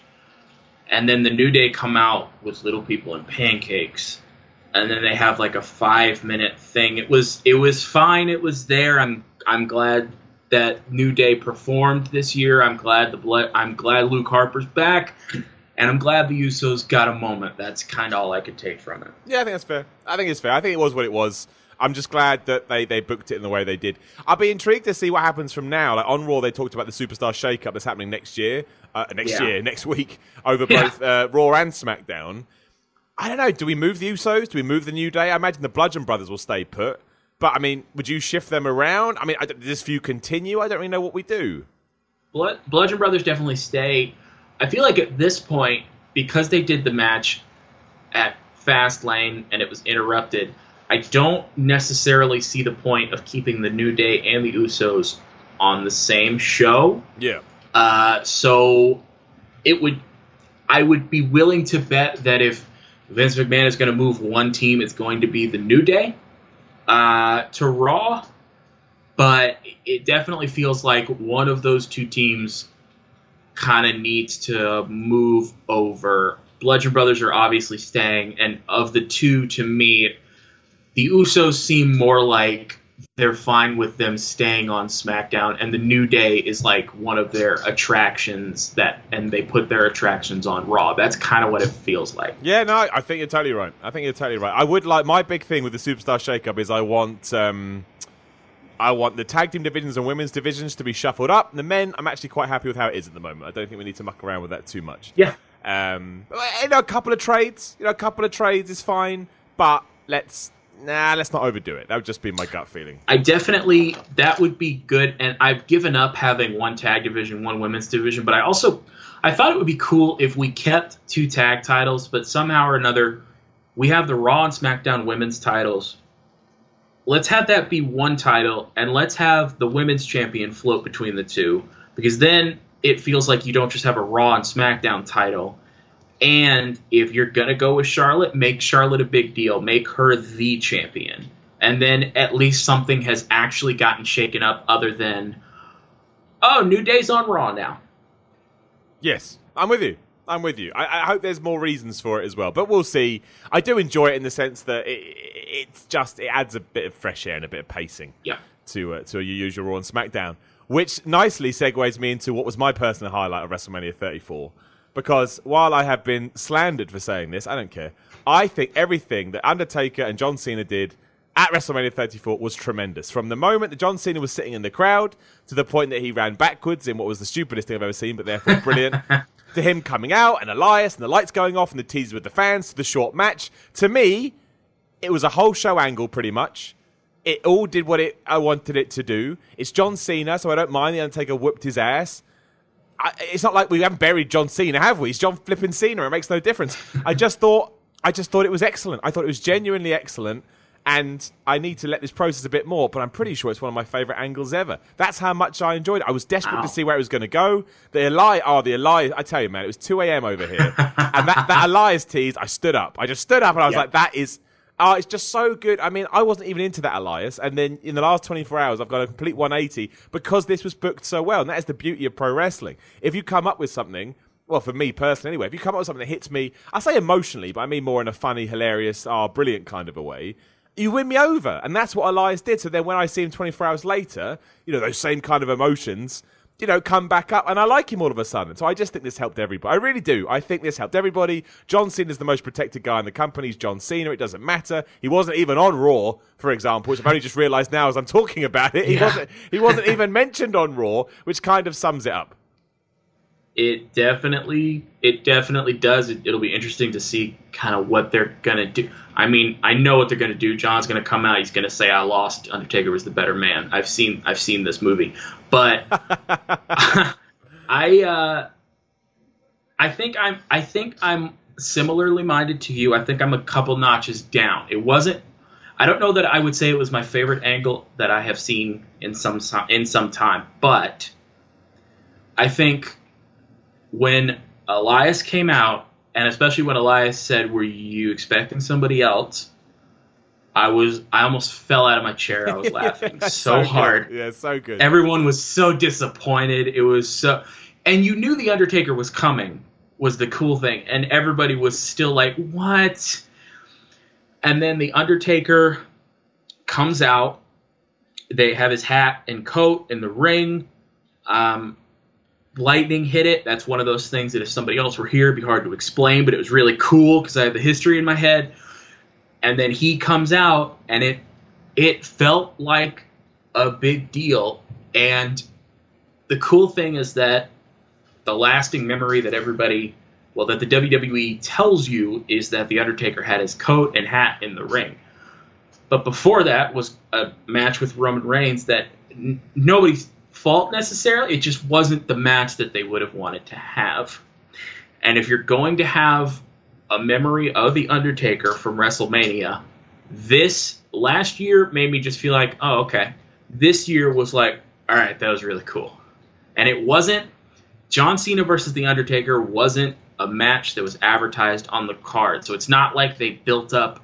And then the new day come out with little people and pancakes. And then they have like a five minute thing. It was it was fine. It was there. I'm i'm glad that new day performed this year. I'm glad the blood i'm glad luke harper's back and i'm glad the usos got a moment that's kind of all i could take from it Yeah, I think that's fair. I think it's fair. I think it was what it was. I'm just glad that they, they booked it in the way they did. I'll be intrigued to see what happens from now. Like on Raw, they talked about the Superstar Shake-up that's happening next year, uh, next Yeah. year, next week over Yeah. both uh, Raw and SmackDown. I don't know. Do we move the Usos? Do we move the New Day? I imagine the Bludgeon Brothers will stay put. But I mean, would you shift them around? I mean, I, does this feud continue? I don't really know what we do. Blood, Bludgeon Brothers definitely stay. I feel like at this point, because they did the match at Fastlane and it was interrupted, I don't necessarily see the point of keeping the New Day and the Usos on the same show. Yeah. Uh, so it would, I would be willing to bet that if Vince McMahon is going to move one team, it's going to be the New Day uh, to Raw. But it definitely feels like one of those two teams kind of needs to move over. Bludgeon Brothers are obviously staying, and of the two, to me, the Usos seem more like they're fine with them staying on SmackDown, and the New Day is like one of their attractions that, and they put their attractions on Raw. That's kind of what it feels like. Yeah, no, I think you're totally right. I think you're totally right. I would like my big thing with the Superstar Shake-up is I want um, I want the tag team divisions and women's divisions to be shuffled up. The men, I'm actually quite happy with how it is at the moment. I don't think we need to muck around with that too much. Yeah. Um, you know, a couple of trades, you know, a couple of trades is fine, but let's nah, let's not overdo it. That would just be my gut feeling. I definitely that would be good, and I've given up having one tag division, one women's division, but I also I thought it would be cool if we kept two tag titles, but somehow or another we have the Raw and SmackDown women's titles. Let's have that be one title, and let's have the women's champion float between the two, because then it feels like you don't just have a Raw and SmackDown title. And if you're gonna go with Charlotte, make Charlotte a big deal. Make her the champion. And then at least something has actually gotten shaken up other than oh, New Day's on Raw now. Yes, I'm with you. I'm with you. I, I, hope there's more reasons for it as well, but we'll see. I do enjoy it in the sense that it, it's just it adds a bit of fresh air and a bit of pacing. Yeah. To uh, to your usual Raw and SmackDown, which nicely segues me into what was my personal highlight of WrestleMania 34. Because while I have been slandered for saying this, I don't care. I think everything that Undertaker and John Cena did at WrestleMania 34 was tremendous. From the moment that John Cena was sitting in the crowd to the point that he ran backwards in what was the stupidest thing I've ever seen, but therefore brilliant, to him coming out and Elias and the lights going off and the teaser with the fans to the short match. To me, it was a whole show angle pretty much. It all did what it I wanted it to do. It's John Cena, so I don't mind the Undertaker whooped his ass. I, it's not like we haven't buried John Cena, have we? It's John flipping Cena. It makes no difference. I just thought, I just thought it was excellent. I thought it was genuinely excellent, and I need to let this process a bit more. But I'm pretty sure it's one of my favorite angles ever. That's how much I enjoyed it. I was desperate to see where it was going to go. The Elias, oh, the Elias. I tell you, man, it was 2 a.m. over here, and that, that Elias tease. I stood up. I just stood up, and I was like, that is Oh, it's just so good. I mean, I wasn't even into that Elias, and then in the last 24 hours, I've got a complete 180 because this was booked so well, and that is the beauty of pro wrestling. If you come up with something, well, for me personally, anyway, if you come up with something that hits me, I say emotionally, but I mean more in a funny, hilarious, ah, oh, brilliant kind of a way. You win me over, and that's what Elias did. So then, when I see him 24 hours later, you know those same kind of emotions you know, come back up. And I like him all of a sudden. So I just think this helped everybody. I really do. I think this helped everybody. John Cena is the most protected guy in the company. He's John Cena. It doesn't matter. He wasn't even on Raw, for example, which I've only just realised now as I'm talking about it. He yeah. wasn't. He wasn't even mentioned on Raw, which kind of sums it up. It definitely, it definitely does. It, it'll be interesting to see kind of what they're gonna do. I mean, I know what they're gonna do. John's gonna come out. He's gonna say, "I lost. Undertaker was the better man." I've seen, I've seen this movie, but I, uh, I think I'm, I think I'm similarly minded to you. I think I'm a couple notches down. It wasn't. I don't know that I would say it was my favorite angle that I have seen in some in some time, but I think when Elias came out, and especially when Elias said, "Were you expecting somebody else?" I was I almost fell out of my chair. I was laughing so, so hard. Yeah, so good. Everyone was so disappointed. It was so and you knew the Undertaker was coming was the cool thing and everybody was still like, "What?" And then the Undertaker comes out. They have his hat and coat in the ring. Um, lightning hit it. That's one of those things that if somebody else were here, it'd be hard to explain, but it was really cool because I have the history in my head. And then he comes out, and it it felt like a big deal. And the cool thing is that the lasting memory that everybody, well, that the WWE tells you is that the Undertaker had his coat and hat in the ring. But before that was a match with Roman Reigns that n- nobody's fault necessarily. It just wasn't the match that they would have wanted to have. And if you're going to have a memory of The Undertaker from WrestleMania, this last year made me just feel like, oh, okay. This year was like, all right, that was really cool. And it wasn't, John Cena versus The Undertaker wasn't a match that was advertised on the card. So it's not like they built up,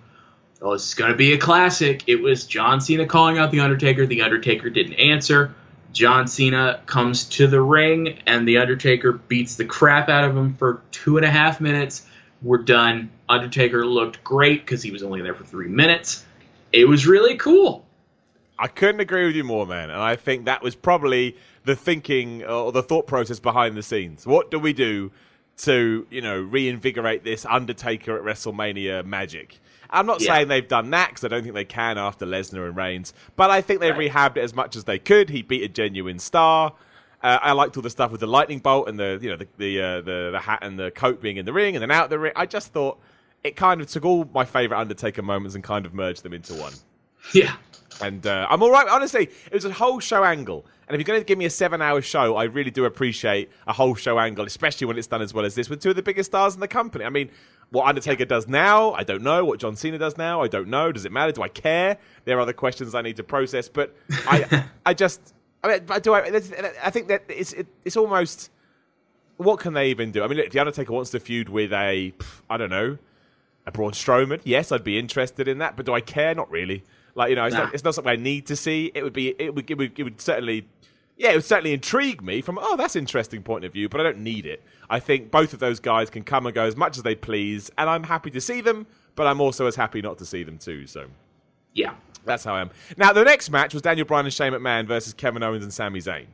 oh, it's going to be a classic. It was John Cena calling out The Undertaker. The Undertaker didn't answer. John Cena comes to the ring, and The Undertaker beats the crap out of him for two and a half minutes. We're done. Undertaker looked great because he was only there for three minutes. It was really cool. I couldn't agree with you more, man. And I think that was probably the thinking uh, or the thought process behind the scenes. What do we do to, you know, reinvigorate this Undertaker at WrestleMania magic? I'm not yeah. saying they've done that because I don't think they can after Lesnar and Reigns, but I think they've right. rehabbed it as much as they could. He beat a genuine star. Uh, I liked all the stuff with the lightning bolt and the you know the the, uh, the the hat and the coat being in the ring and then out the ring. I just thought it kind of took all my favorite Undertaker moments and kind of merged them into one. Yeah. And uh, I'm all right. Honestly, it was a whole show angle. And if you're going to give me a seven-hour show, I really do appreciate a whole show angle, especially when it's done as well as this with two of the biggest stars in the company. I mean, what Undertaker does now, I don't know. What John Cena does now, I don't know. Does it matter? Do I care? There are other questions I need to process. But I, I just, I mean, do I? I think that it's it, it's almost. What can they even do? I mean, look, if the Undertaker wants to feud with a, I don't know, a Braun Strowman, yes, I'd be interested in that. But do I care? Not really. Like you know, it's, nah. not, it's not something I need to see. It would be, it would, it would, it would certainly yeah, it would certainly intrigue me from oh, that's interesting point of view, but I don't need it. I think both of those guys can come and go as much as they please, and I'm happy to see them, but I'm also as happy not to see them too. So, yeah, that's how I am. Now, the next match was Daniel Bryan and Shane McMahon versus Kevin Owens and Sami Zayn.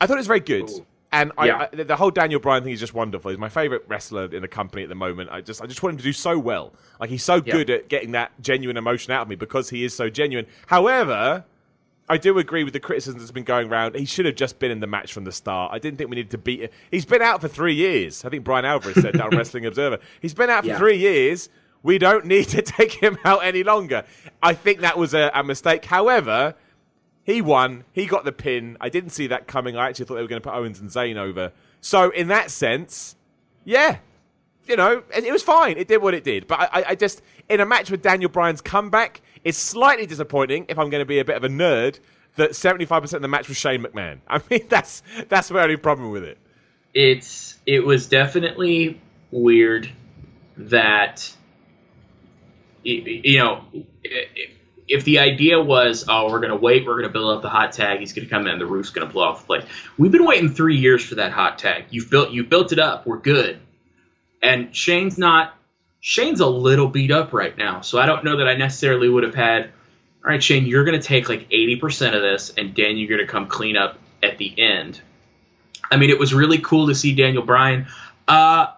I thought it was very good. Ooh. And I, yeah. I, the whole Daniel Bryan thing is just wonderful. He's my favorite wrestler in the company at the moment. I just, I just want him to do so well. Like he's so yeah. good at getting that genuine emotion out of me because he is so genuine. However, I do agree with the criticism that's been going around. He should have just been in the match from the start. I didn't think we needed to beat him. He's been out for three years. I think Bryan Alvarez said down Wrestling Observer. He's been out for yeah. three years. We don't need to take him out any longer. I think that was a, a, mistake. However, he won. He got the pin. I didn't see that coming. I actually thought they were going to put Owens and Zayn over. So in that sense, yeah, you know, it, it was fine. It did what it did. But I, I just in a match with Daniel Bryan's comeback it's slightly disappointing, if I'm going to be a bit of a nerd, that 75% of the match was Shane McMahon. I mean, that's that's my only problem with it. It's it was definitely weird that you know if the idea was oh we're gonna wait we're gonna build up the hot tag he's gonna come in the roof's gonna blow off the place we've been waiting three years for that hot tag you've built you built it up we're good and Shane's not Shane's a little beat up right now, so I don't know that I necessarily would have had. All right, Shane, you're going to take like 80% of this, and Dan, you're going to come clean up at the end. I mean, it was really cool to see Daniel Bryan. Uh,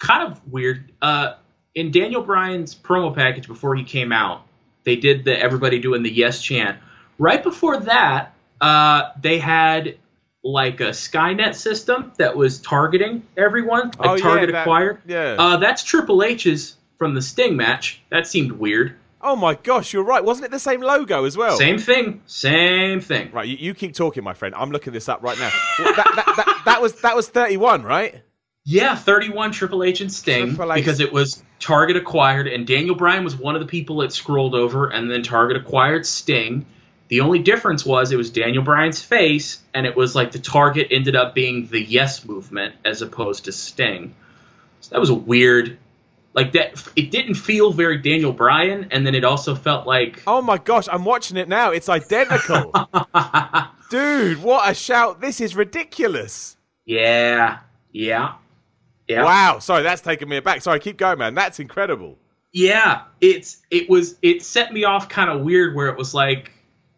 kind of weird. Uh, in Daniel Bryan's promo package before he came out, they did the everybody doing the yes chant. Right before that, uh, they had like a Skynet system that was targeting everyone, like oh, target yeah, that, acquire. Yeah. Uh, that's Triple H's from the Sting match. That seemed weird. Oh my gosh, you're right. Wasn't it the same logo as well? Same thing. Same thing. Right, you, you keep talking, my friend. I'm looking this up right now. well, that, that, that, that, was that was 31, right? Yeah, 31 Triple H and Sting H. because it was Target acquired, and Daniel Bryan was one of the people that scrolled over, and then Target acquired Sting the only difference was it was Daniel Bryan's face, and it was like the target ended up being the Yes movement as opposed to Sting. So that was a weird, like that. It didn't feel very Daniel Bryan, and then it also felt like. Oh my gosh! I'm watching it now. It's identical. Dude, what a shout! This is ridiculous. Yeah, yeah, yeah. Wow. Sorry, that's taking me aback. Sorry, keep going, man. That's incredible. Yeah, it's it was it set me off kind of weird where it was like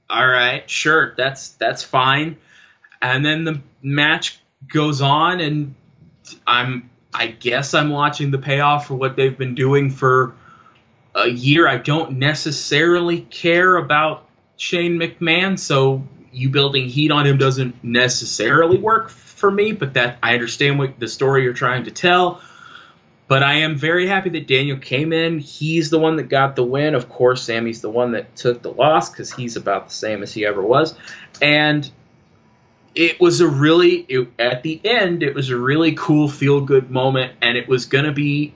all right, sure, that's that's fine. And then the match goes on, and I'm I guess I'm watching the payoff for what they've been doing for a year. I don't necessarily care about Shane McMahon, so you building heat on him doesn't necessarily work for me. But that I understand what the story you're trying to tell. But I am very happy that Daniel came in. He's the one that got the win. Of course, Sami's the one that took the loss because he's about the same as he ever was. And it was a really, it, at the end, it was a really cool feel good moment. And it was going to be,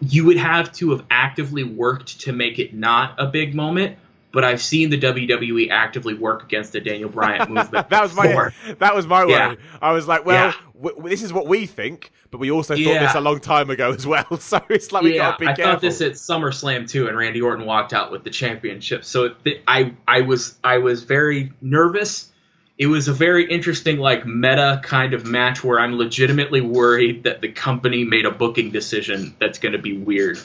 you would have to have actively worked to make it not a big moment but I've seen the WWE actively work against the Daniel Bryan movement. that was my that was my yeah. way. I was like, well, yeah. w- this is what we think, but we also thought yeah. this a long time ago as well. So it's like we got to be I careful. thought this at SummerSlam too, and Randy Orton walked out with the championship. So th- I I was I was very nervous. It was a very interesting like meta kind of match where I'm legitimately worried that the company made a booking decision that's going to be weird,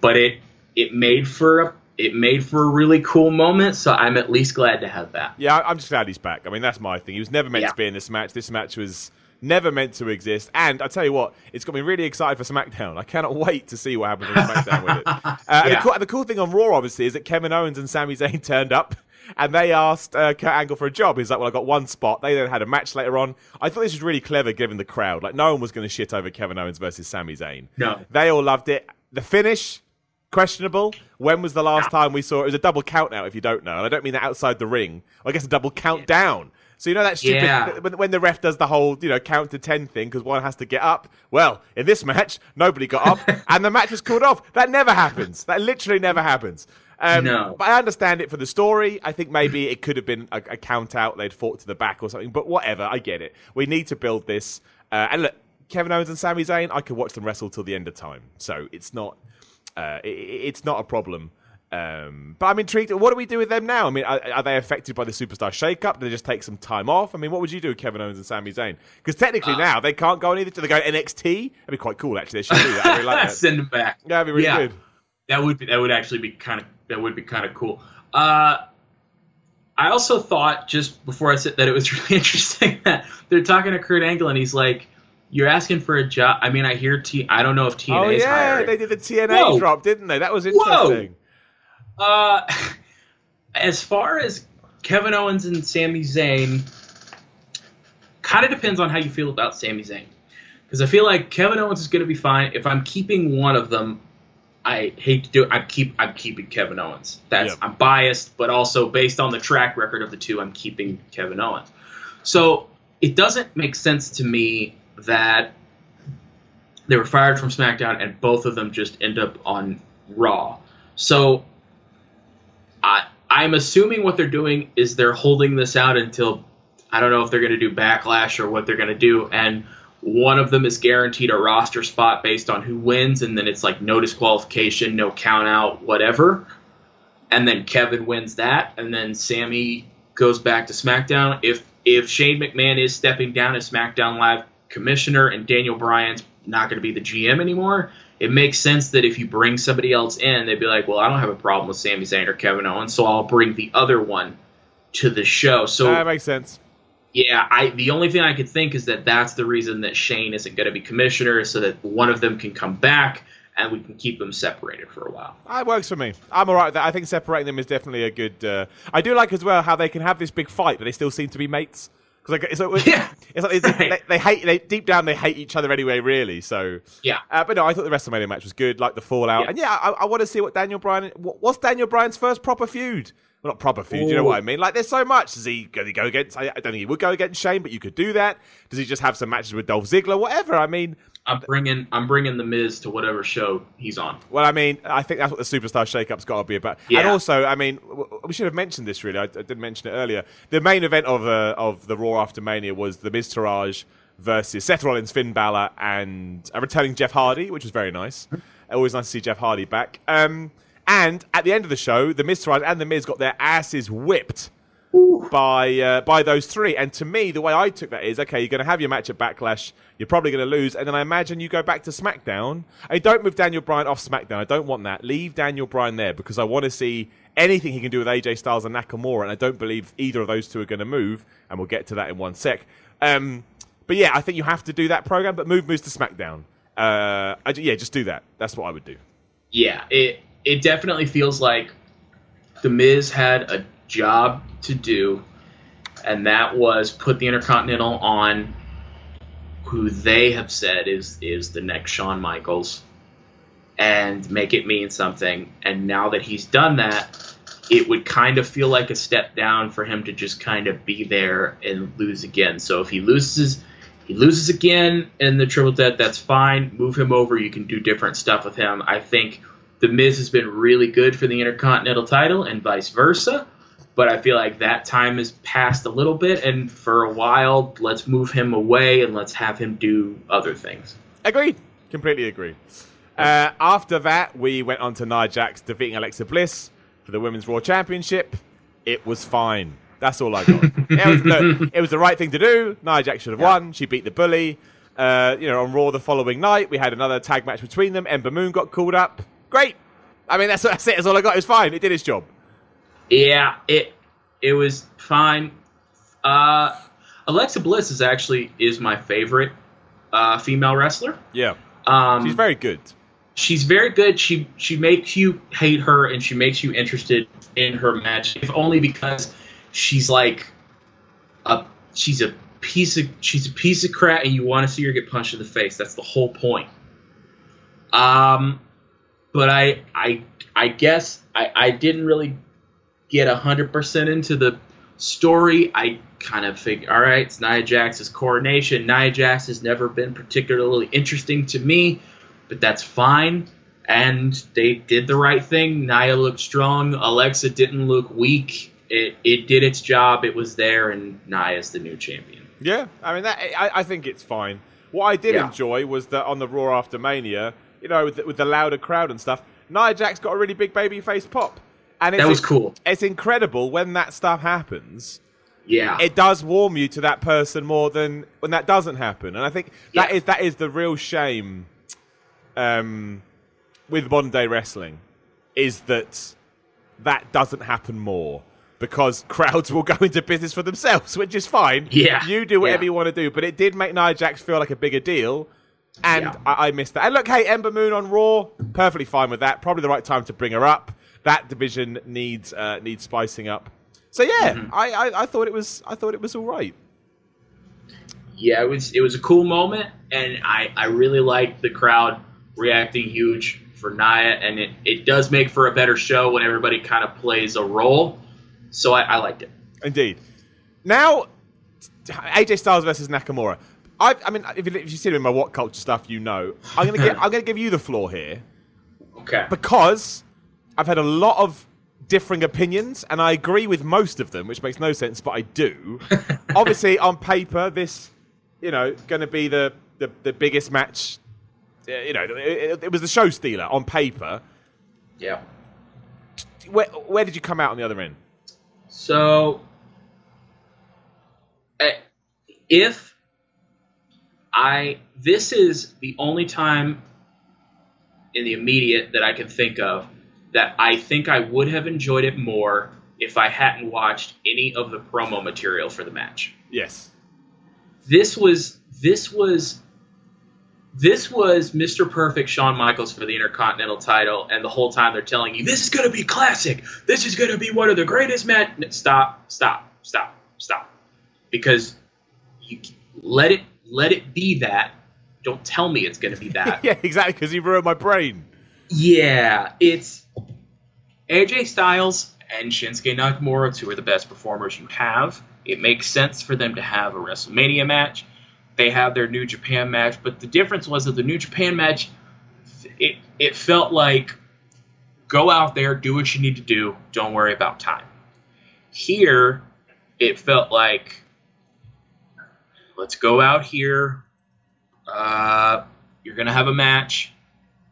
but it it made for a it made for a really cool moment, so I'm at least glad to have that. Yeah, I'm just glad he's back. I mean, that's my thing. He was never meant yeah. to be in this match. This match was never meant to exist. And I tell you what, it's got me really excited for SmackDown. I cannot wait to see what happens on SmackDown with it. Uh, yeah. the cool, the cool thing on Raw, obviously, is that Kevin Owens and Sami Zayn turned up. and they asked uh, Kurt Angle for a job. He's like, "Well, I got one spot." They then had a match later on. I thought this was really clever, given the crowd. Like, no one was going to shit over Kevin Owens versus Sami Zayn. No. they all loved it. The finish. Questionable. When was the last time we saw it? Was a double count out, if you don't know. And I don't mean that outside the ring. I guess a double count down. So you know that stupid Yeah. when, when the ref does the whole you know count to ten thing because one has to get up. Well, in this match, nobody got up, and the match was called off. That never happens. That literally never happens. Um, No. But I understand it for the story. I think maybe it could have been a, a count out. They'd fought to the back or something. But whatever, I get it. We need to build this. Uh, and look, Kevin Owens and Sami Zayn, I could watch them wrestle till the end of time. So it's not, uh, it, it's not a problem. Um, but I'm intrigued. What do we do with them now? I mean, are, are they affected by the superstar shakeup? Do they just take some time off? I mean, what would you do with Kevin Owens and Sami Zayn? Because technically now they can't go on either. Do they go NXT? That'd be quite cool, actually. They should do that. I really like that. Send them back. Yeah, that'd be really Yeah. good. That would be that would actually be kind of that would be kind of cool. Uh, I also thought just before I said that it was really interesting that they're talking to Kurt Angle and he's like, "You're asking for a job." I mean, I hear T. I don't know if TNA Oh yeah, hiring. they did the TNA Whoa. drop, didn't they? That was Whoa. interesting. Uh, as far as Kevin Owens and Sami Zayn, kind of depends on how you feel about Sami Zayn. Because I feel like Kevin Owens is going to be fine. If I'm keeping one of them, I hate to do it. I'm keep I'm keeping Kevin Owens. That's Yep. I'm biased, but also based on the track record of the two, I'm keeping Kevin Owens. So it doesn't make sense to me that they were fired from SmackDown and both of them just end up on Raw. So I I'm assuming what they're doing is they're holding this out until I don't know if they're going to do backlash or what they're going to do and one of them is guaranteed a roster spot based on who wins and then it's like no disqualification, no count out, whatever. And then Kevin wins that and then Sami goes back to SmackDown. If if Shane McMahon is stepping down as SmackDown Live commissioner and Daniel Bryan's not going to be the GM anymore, it makes sense that if you bring somebody else in, they'd be like, "Well, I don't have a problem with Sami Zayn or Kevin Owens, so I'll bring the other one to the show." So that makes sense. yeah, I the only thing I could think is that that's the reason that Shane isn't going to be commissioner, so that one of them can come back and we can keep them separated for a while. It works for me. I'm all right with that. I think separating them is definitely a good. Uh, I do like as well how they can have this big fight, but they still seem to be mates. Because like, it's like, Yeah. it's it's- they, they hate. They deep down they hate each other anyway. Really. So Yeah. Uh, but no, I thought the WrestleMania match was good, like the Fallout, Yeah. and yeah, I, I want to see what Daniel Bryan. What, what's Daniel Bryan's first proper feud? Well, not proper feud. You know what I mean? Like, there's so much. Does he, does he go against? I, I don't think he would go against Shane, but you could do that. Does he just have some matches with Dolph Ziggler? Whatever. I mean, I'm bringing I'm bringing the Miz to whatever show he's on. well, I mean, I think that's what the superstar shake-up's got to be about. And also, I mean, w- w- we should have mentioned this. Really, I, I didn't mention it earlier. The main event of uh, of the Raw after Mania was the Miztourage versus Seth Rollins, Finn Balor, and a returning Jeff Hardy, which was very nice. Always nice to see Jeff Hardy back. Um, and at the end of the show, the Miztourage and the Miz got their asses whipped by uh, by those three. And to me, the way I took that is okay. You're going to have your match at Backlash. You're probably going to lose, and then I imagine you go back to SmackDown. I don't move Daniel Bryan off SmackDown. I don't want that. Leave Daniel Bryan there because I want to see anything he can do with AJ Styles and Nakamura. And I don't believe either of those two are going to move. And we'll get to that in one sec. Um, but yeah, I think you have to do that program. But move moves to SmackDown. Uh, I, yeah, just do that. That's what I would do. Yeah, it it definitely feels like the Miz had a job to do, and that was put the Intercontinental on who they have said is is the next Shawn Michaels, and make it mean something. And now that he's done that, it would kind of feel like a step down for him to just kind of be there and lose again. So if he loses. He loses again in the triple threat. That's fine. Move him over. You can do different stuff with him. I think the Miz has been really good for the Intercontinental title and vice versa. But I feel like that time has passed a little bit, and for a while, let's move him away and let's have him do other things. Agreed. Completely agree. Uh, after that, we went on to Nia Jax defeating Alexa Bliss for the Women's Raw Championship. It was fine. That's all I got. it, was, it was the right thing to do. Nia Jax should have won. She beat the bully. Uh, you know, on Raw the following night, we had another tag match between them. Ember Moon got called up. Great. I mean, that's, that's it. That's all I got. It was fine. It did its job. Yeah, it it was fine. Uh, Alexa Bliss is actually is my favorite uh, female wrestler. Yeah. Um, She's very good. she's very good. She she makes you hate her and she makes you interested in her match, if only because she's like a she's a piece of she's a piece of crap and you want to see her get punched in the face. That's the whole point. Um, but I I I guess I I didn't really get hundred percent into the story. I kind of figured, all right, it's Nia Jax's coronation. Nia Jax has never been particularly interesting to me, but that's fine. And they did the right thing. Nia looked strong. Alexa didn't look weak. It, it did its job. It was there, and Nia's the new champion. Yeah, I mean, that, I, I think it's fine. What I did Yeah. enjoy was that on the Raw after Mania, you know, with the, with the louder crowd and stuff, Nia Jax got a really big baby face pop. And it's, That was cool. It's incredible when that stuff happens. Yeah. It does warm you to that person more than when that doesn't happen. And I think that Yeah. is that is the real shame um, with modern day wrestling is that that doesn't happen more because crowds will go into business for themselves, which is fine. Yeah. You do whatever Yeah. you want to do. But it did make Nia Jax feel like a bigger deal. And Yeah. I, I missed that. And look, hey, Ember Moon on Raw, perfectly fine with that. Probably the right time to bring her up. That division needs uh, needs spicing up. So yeah, Mm-hmm. I, I, I thought it was I thought it was all right. yeah, it was it was a cool moment, and I I really liked the crowd reacting huge for Nia, and it it does make for a better show when everybody kind of plays a role. So I, I liked it. Indeed. Now, AJ Styles versus Nakamura. I, I mean, if you, if you see it in my WhatCulture stuff, you know. I'm gonna get, I'm gonna give you the floor here Okay. because I've had a lot of differing opinions, and I agree with most of them, which makes no sense, but I do. Obviously, on paper, this, you know, going to be the, the the biggest match. uh, You know, it, it was the show stealer on paper. Yeah. Where, where did you come out on the other end? So, eh, if I, this is the only time in the immediate that I can think of that I think I would have enjoyed it more if I hadn't watched any of the promo material for the match. Yes. This was, this was, this was Mr. Perfect Shawn Michaels for the Intercontinental title, and the whole time they're telling you, this is going to be classic. This is going to be one of the greatest match. Stop, stop, stop, stop. Because you let it let it be that. Don't tell me it's going to be that. Yeah, exactly. Because you ruined my brain. Yeah, it's AJ Styles and Shinsuke Nakamura, two are the best performers you have. It makes sense for them to have a WrestleMania match. They have their New Japan match, but the difference was that the New Japan match, it it felt like go out there, do what you need to do, don't worry about time. Here, it felt like let's go out here. Uh, you're gonna have a match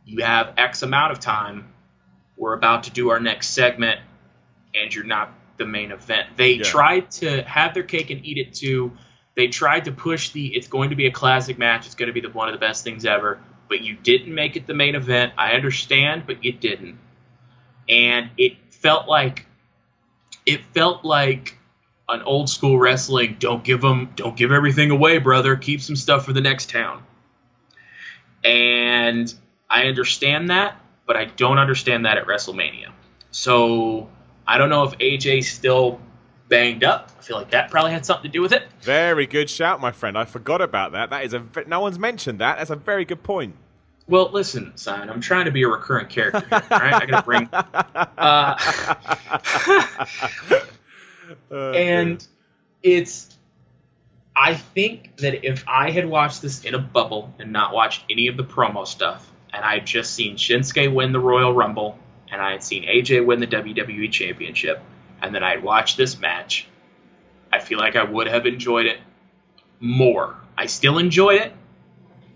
you have X amount of time. We're about to do our next segment, and you're not the main event. They Yeah. tried to have their cake and eat it too. They tried to push the it's going to be a classic match. It's going to be the one of the best things ever. But you didn't make it the main event. I understand, but you didn't. And it felt like it felt like an old school wrestling. Don't give them. Don't give everything away, brother. Keep some stuff for the next town. And I understand that, but I don't understand that at WrestleMania. So I don't know if AJ's still banged up. I feel like that probably had something to do with it. Very good shout, my friend. I forgot about that. That is a no one's mentioned that. That's a very good point. Well, listen, Simon, I'm trying to be a recurrent character here. All right, I gotta bring. Uh, Uh, and it's I think that if I had watched this in a bubble and not watched any of the promo stuff, and I had just seen Shinsuke win the Royal Rumble, and I had seen AJ win the WWE Championship, and then I had watched this match, I feel like I would have enjoyed it more. I still enjoyed it.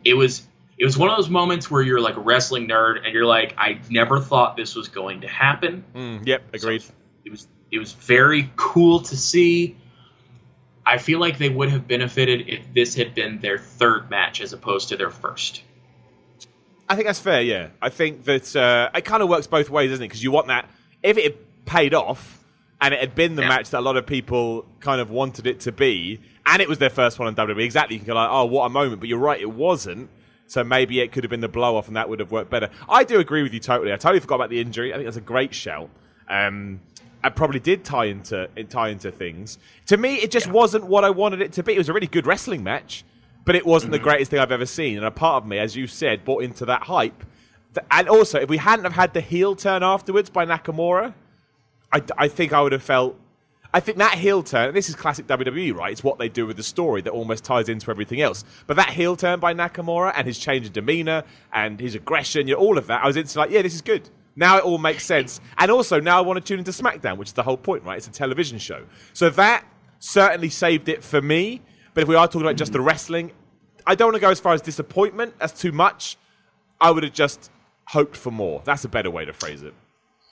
It was it was one of those moments where you're like a wrestling nerd and you're like, I never thought this was going to happen. mm, yep, agreed. So it was it was very cool to see. I feel like they would have benefited if this had been their third match as opposed to their first. I think that's fair. Yeah, I think that uh, it kind of works both ways, doesn't it? Because you want that. If it had paid off and it had been the Yeah. match that a lot of people kind of wanted it to be, and it was their first one on WWE, exactly, you can go like, oh, what a moment. But you're right, it wasn't. So maybe it could have been the blow off, and that would have worked better. I do agree with you totally. I totally forgot about the injury. I think that's a great shout. Um, I probably did tie into tie into things. To me, it just yeah. wasn't what I wanted it to be. It was a really good wrestling match, but it wasn't mm-hmm. the greatest thing I've ever seen. And a part of me, as you said, bought into that hype. And also, if we hadn't have had the heel turn afterwards by Nakamura, I, I think I would have felt I think that heel turn, this is classic WWE, right? It's what they do with the story that almost ties into everything else. But that heel turn by Nakamura and his change of demeanor and his aggression, you know, all of that, I was instantly like, yeah, this is good. Now it all makes sense. And also, now I want to tune into SmackDown, which is the whole point, right? It's a television show. So that certainly saved it for me. But if we are talking about just the wrestling, I don't want to go as far as disappointment. That's too much. I would have just hoped for more. That's a better way to phrase it.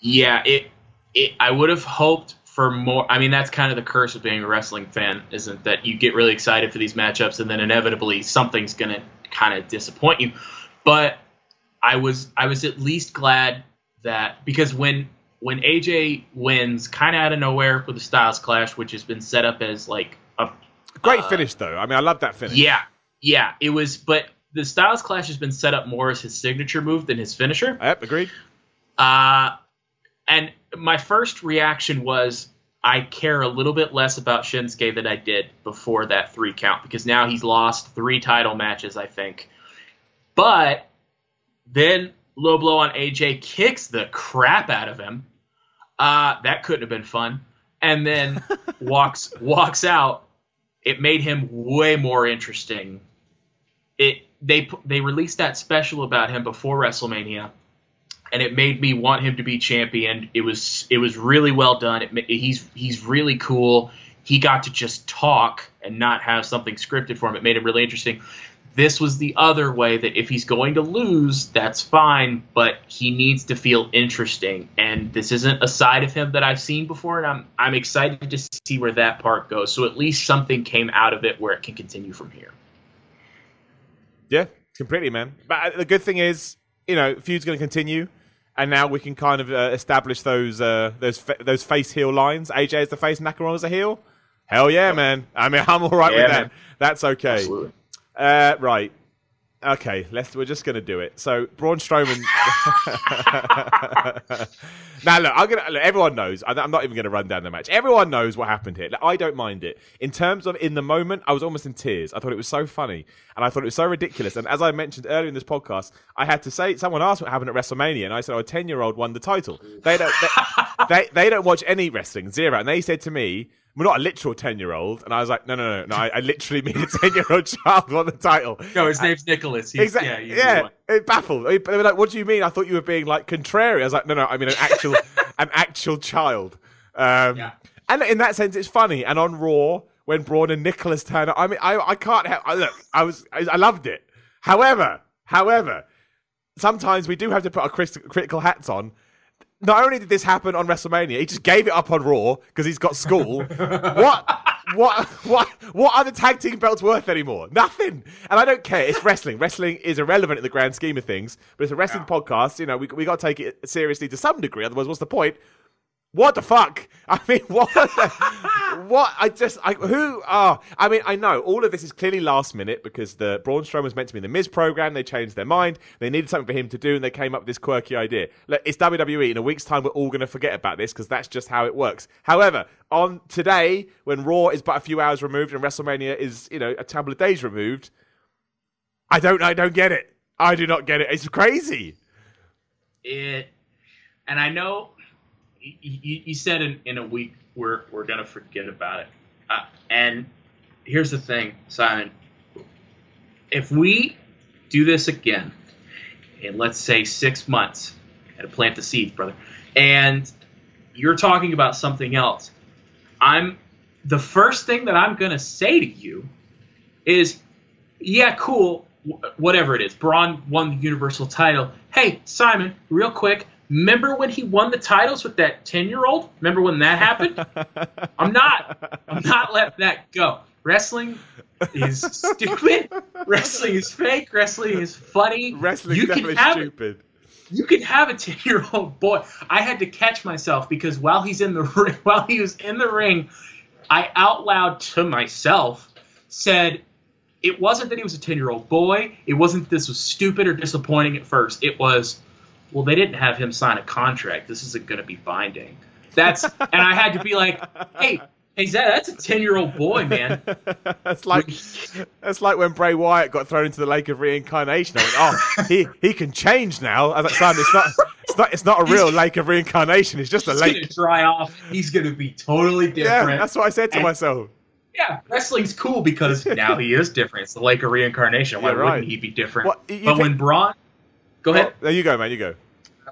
Yeah, it. it I would have hoped for more. I mean, that's kind of the curse of being a wrestling fan, isn't that you get really excited for these matchups and then inevitably something's to kind of disappoint you. But I was I was at least glad that because when when AJ wins kind of out of nowhere with the Styles Clash, which has been set up as like a great uh, finish though. I mean, I love that finish. Yeah, yeah, it was. But the Styles Clash has been set up more as his signature move than his finisher. Yep, agreed. Uh, and my first reaction was I care a little bit less about Shinsuke than I did before that three count because now he's lost three title matches, I think. But then low blow on AJ kicks the crap out of him. Uh, that couldn't have been fun. And then walks walks out. It made him way more interesting. It they they released that special about him before WrestleMania and it made me want him to be champion. It was it was really well done. It, he's he's really cool. He got to just talk and not have something scripted for him. It made him really interesting. This was the other way that if he's going to lose, that's fine, but he needs to feel interesting. And this isn't a side of him that I've seen before, and I'm I'm excited to see where that part goes. So at least something came out of it where it can continue from here. Yeah, completely, man. But the good thing is, you know, feud's going to continue and now we can kind of uh, establish those uh, those fa- those face heel lines. AJ is the face, Nakamura is a heel. Hell yeah, man! I mean, I'm all right yeah, with that. Man. That's okay. Uh, right. Okay, let's. We're just gonna do it. So Braun Strowman. now look, I'm gonna. Look, everyone knows. I'm not even gonna run down the match. Everyone knows what happened here. Like, I don't mind it. In terms of in the moment, I was almost in tears. I thought it was so funny, and I thought it was so ridiculous. And as I mentioned earlier in this podcast, I had to say someone asked what happened at WrestleMania, and I said, "Oh, a ten year old won the title." They don't. They, they, they don't watch any wrestling, zero. And they said to me, we're not a literal 10 year old. And I was like, no, no, no, no. I, I literally mean a 10 year old child won the title. No, his name's Nicholas. exactly. Yeah, yeah it baffled. They were like, what do you mean? I thought you were being like contrary. I was like, no, no, I mean an actual, an actual child. Um, yeah. And in that sense, it's funny. And on Raw, when Braun and Nicholas turn up, I mean, I, I can't help. I, look, I was, I, I loved it. However, however, sometimes we do have to put our critical hats on not only did this happen on WrestleMania, he just gave it up on Raw because he's got school. what? What? What? What are the tag team belts worth anymore? Nothing. And I don't care. It's wrestling. Wrestling is irrelevant in the grand scheme of things. But it's a wrestling yeah. podcast. You know, we we got to take it seriously to some degree. Otherwise, what's the point? What the fuck? I mean, what? The, what? I just, I, who are? Oh, I mean, I know all of this is clearly last minute because the Braun Strowman was meant to be in the Miz program. They changed their mind. They needed something for him to do, and they came up with this quirky idea. Look, it's WWE. In a week's time, we're all going to forget about this because that's just how it works. However, on today, when Raw is but a few hours removed and WrestleMania is, you know, a couple of days removed, I don't, I don't get it. I do not get it. It's crazy. It, and I know you, said in, in a week we're we're gonna forget about it. Uh, and here's the thing, Simon. If we do this again in let's say six months, and plant the seeds, brother, and you're talking about something else, I'm the first thing that I'm gonna say to you is, yeah, cool, whatever it is. Braun won the Universal title. Hey, Simon, real quick, Remember when he won the titles with that 10 year old? Remember when that happened? I'm not. I'm not letting that go. Wrestling is stupid. Wrestling is fake. Wrestling is funny. Wrestling is definitely stupid. You can have a 10 year old boy. I had to catch myself because while he's in the ring, while he was in the ring, I out loud to myself said, it wasn't that he was a 10 year old boy. It wasn't that this was stupid or disappointing at first. It was, well, they didn't have him sign a contract. This isn't going to be binding. That's, and I had to be like, hey, hey, Zed, that's a 10 year old boy, man. That's like that's like when Bray Wyatt got thrown into the lake of reincarnation. I went, oh, he he can change now. I was like, Simon, it's not it's not it's not a real lake of reincarnation. It's just a He's lake. to dry off. He's going to be totally different. Yeah, that's what I said to And- myself. Yeah, wrestling's cool because now he is different. It's the lake of reincarnation. Why Yeah, right. wouldn't he be different? You but think- when Braun, go oh, ahead. Oh, there you go, man. You go.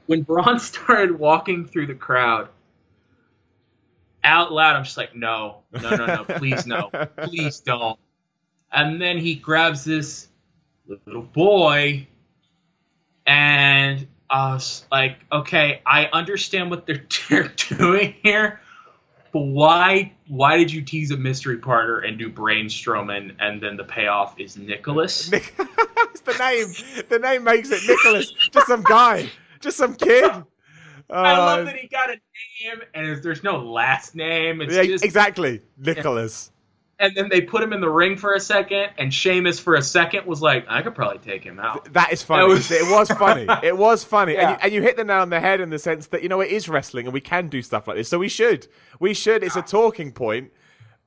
When Braun started walking through the crowd, out loud, I'm just like, no, no, no, no, please no, please don't. And then he grabs this little boy, and uh, I was like, okay, I understand what they're, they're doing here, but why why did you tease a mystery partner and do Strowman, and then the payoff is Nicholas? The name. The name makes it Nicholas. Just some guy. Just some kid. I Uh, love that he got a name, and there's no last name. It's yeah, just exactly, Nicholas. and then they put him in the ring for a second, and Sheamus for a second was like, I could probably take him out. That is funny. That was- it was funny. It was funny, and, you, and you hit the nail on the head in the sense that you know it is wrestling, and we can do stuff like this. So we should. We should. It's a talking point.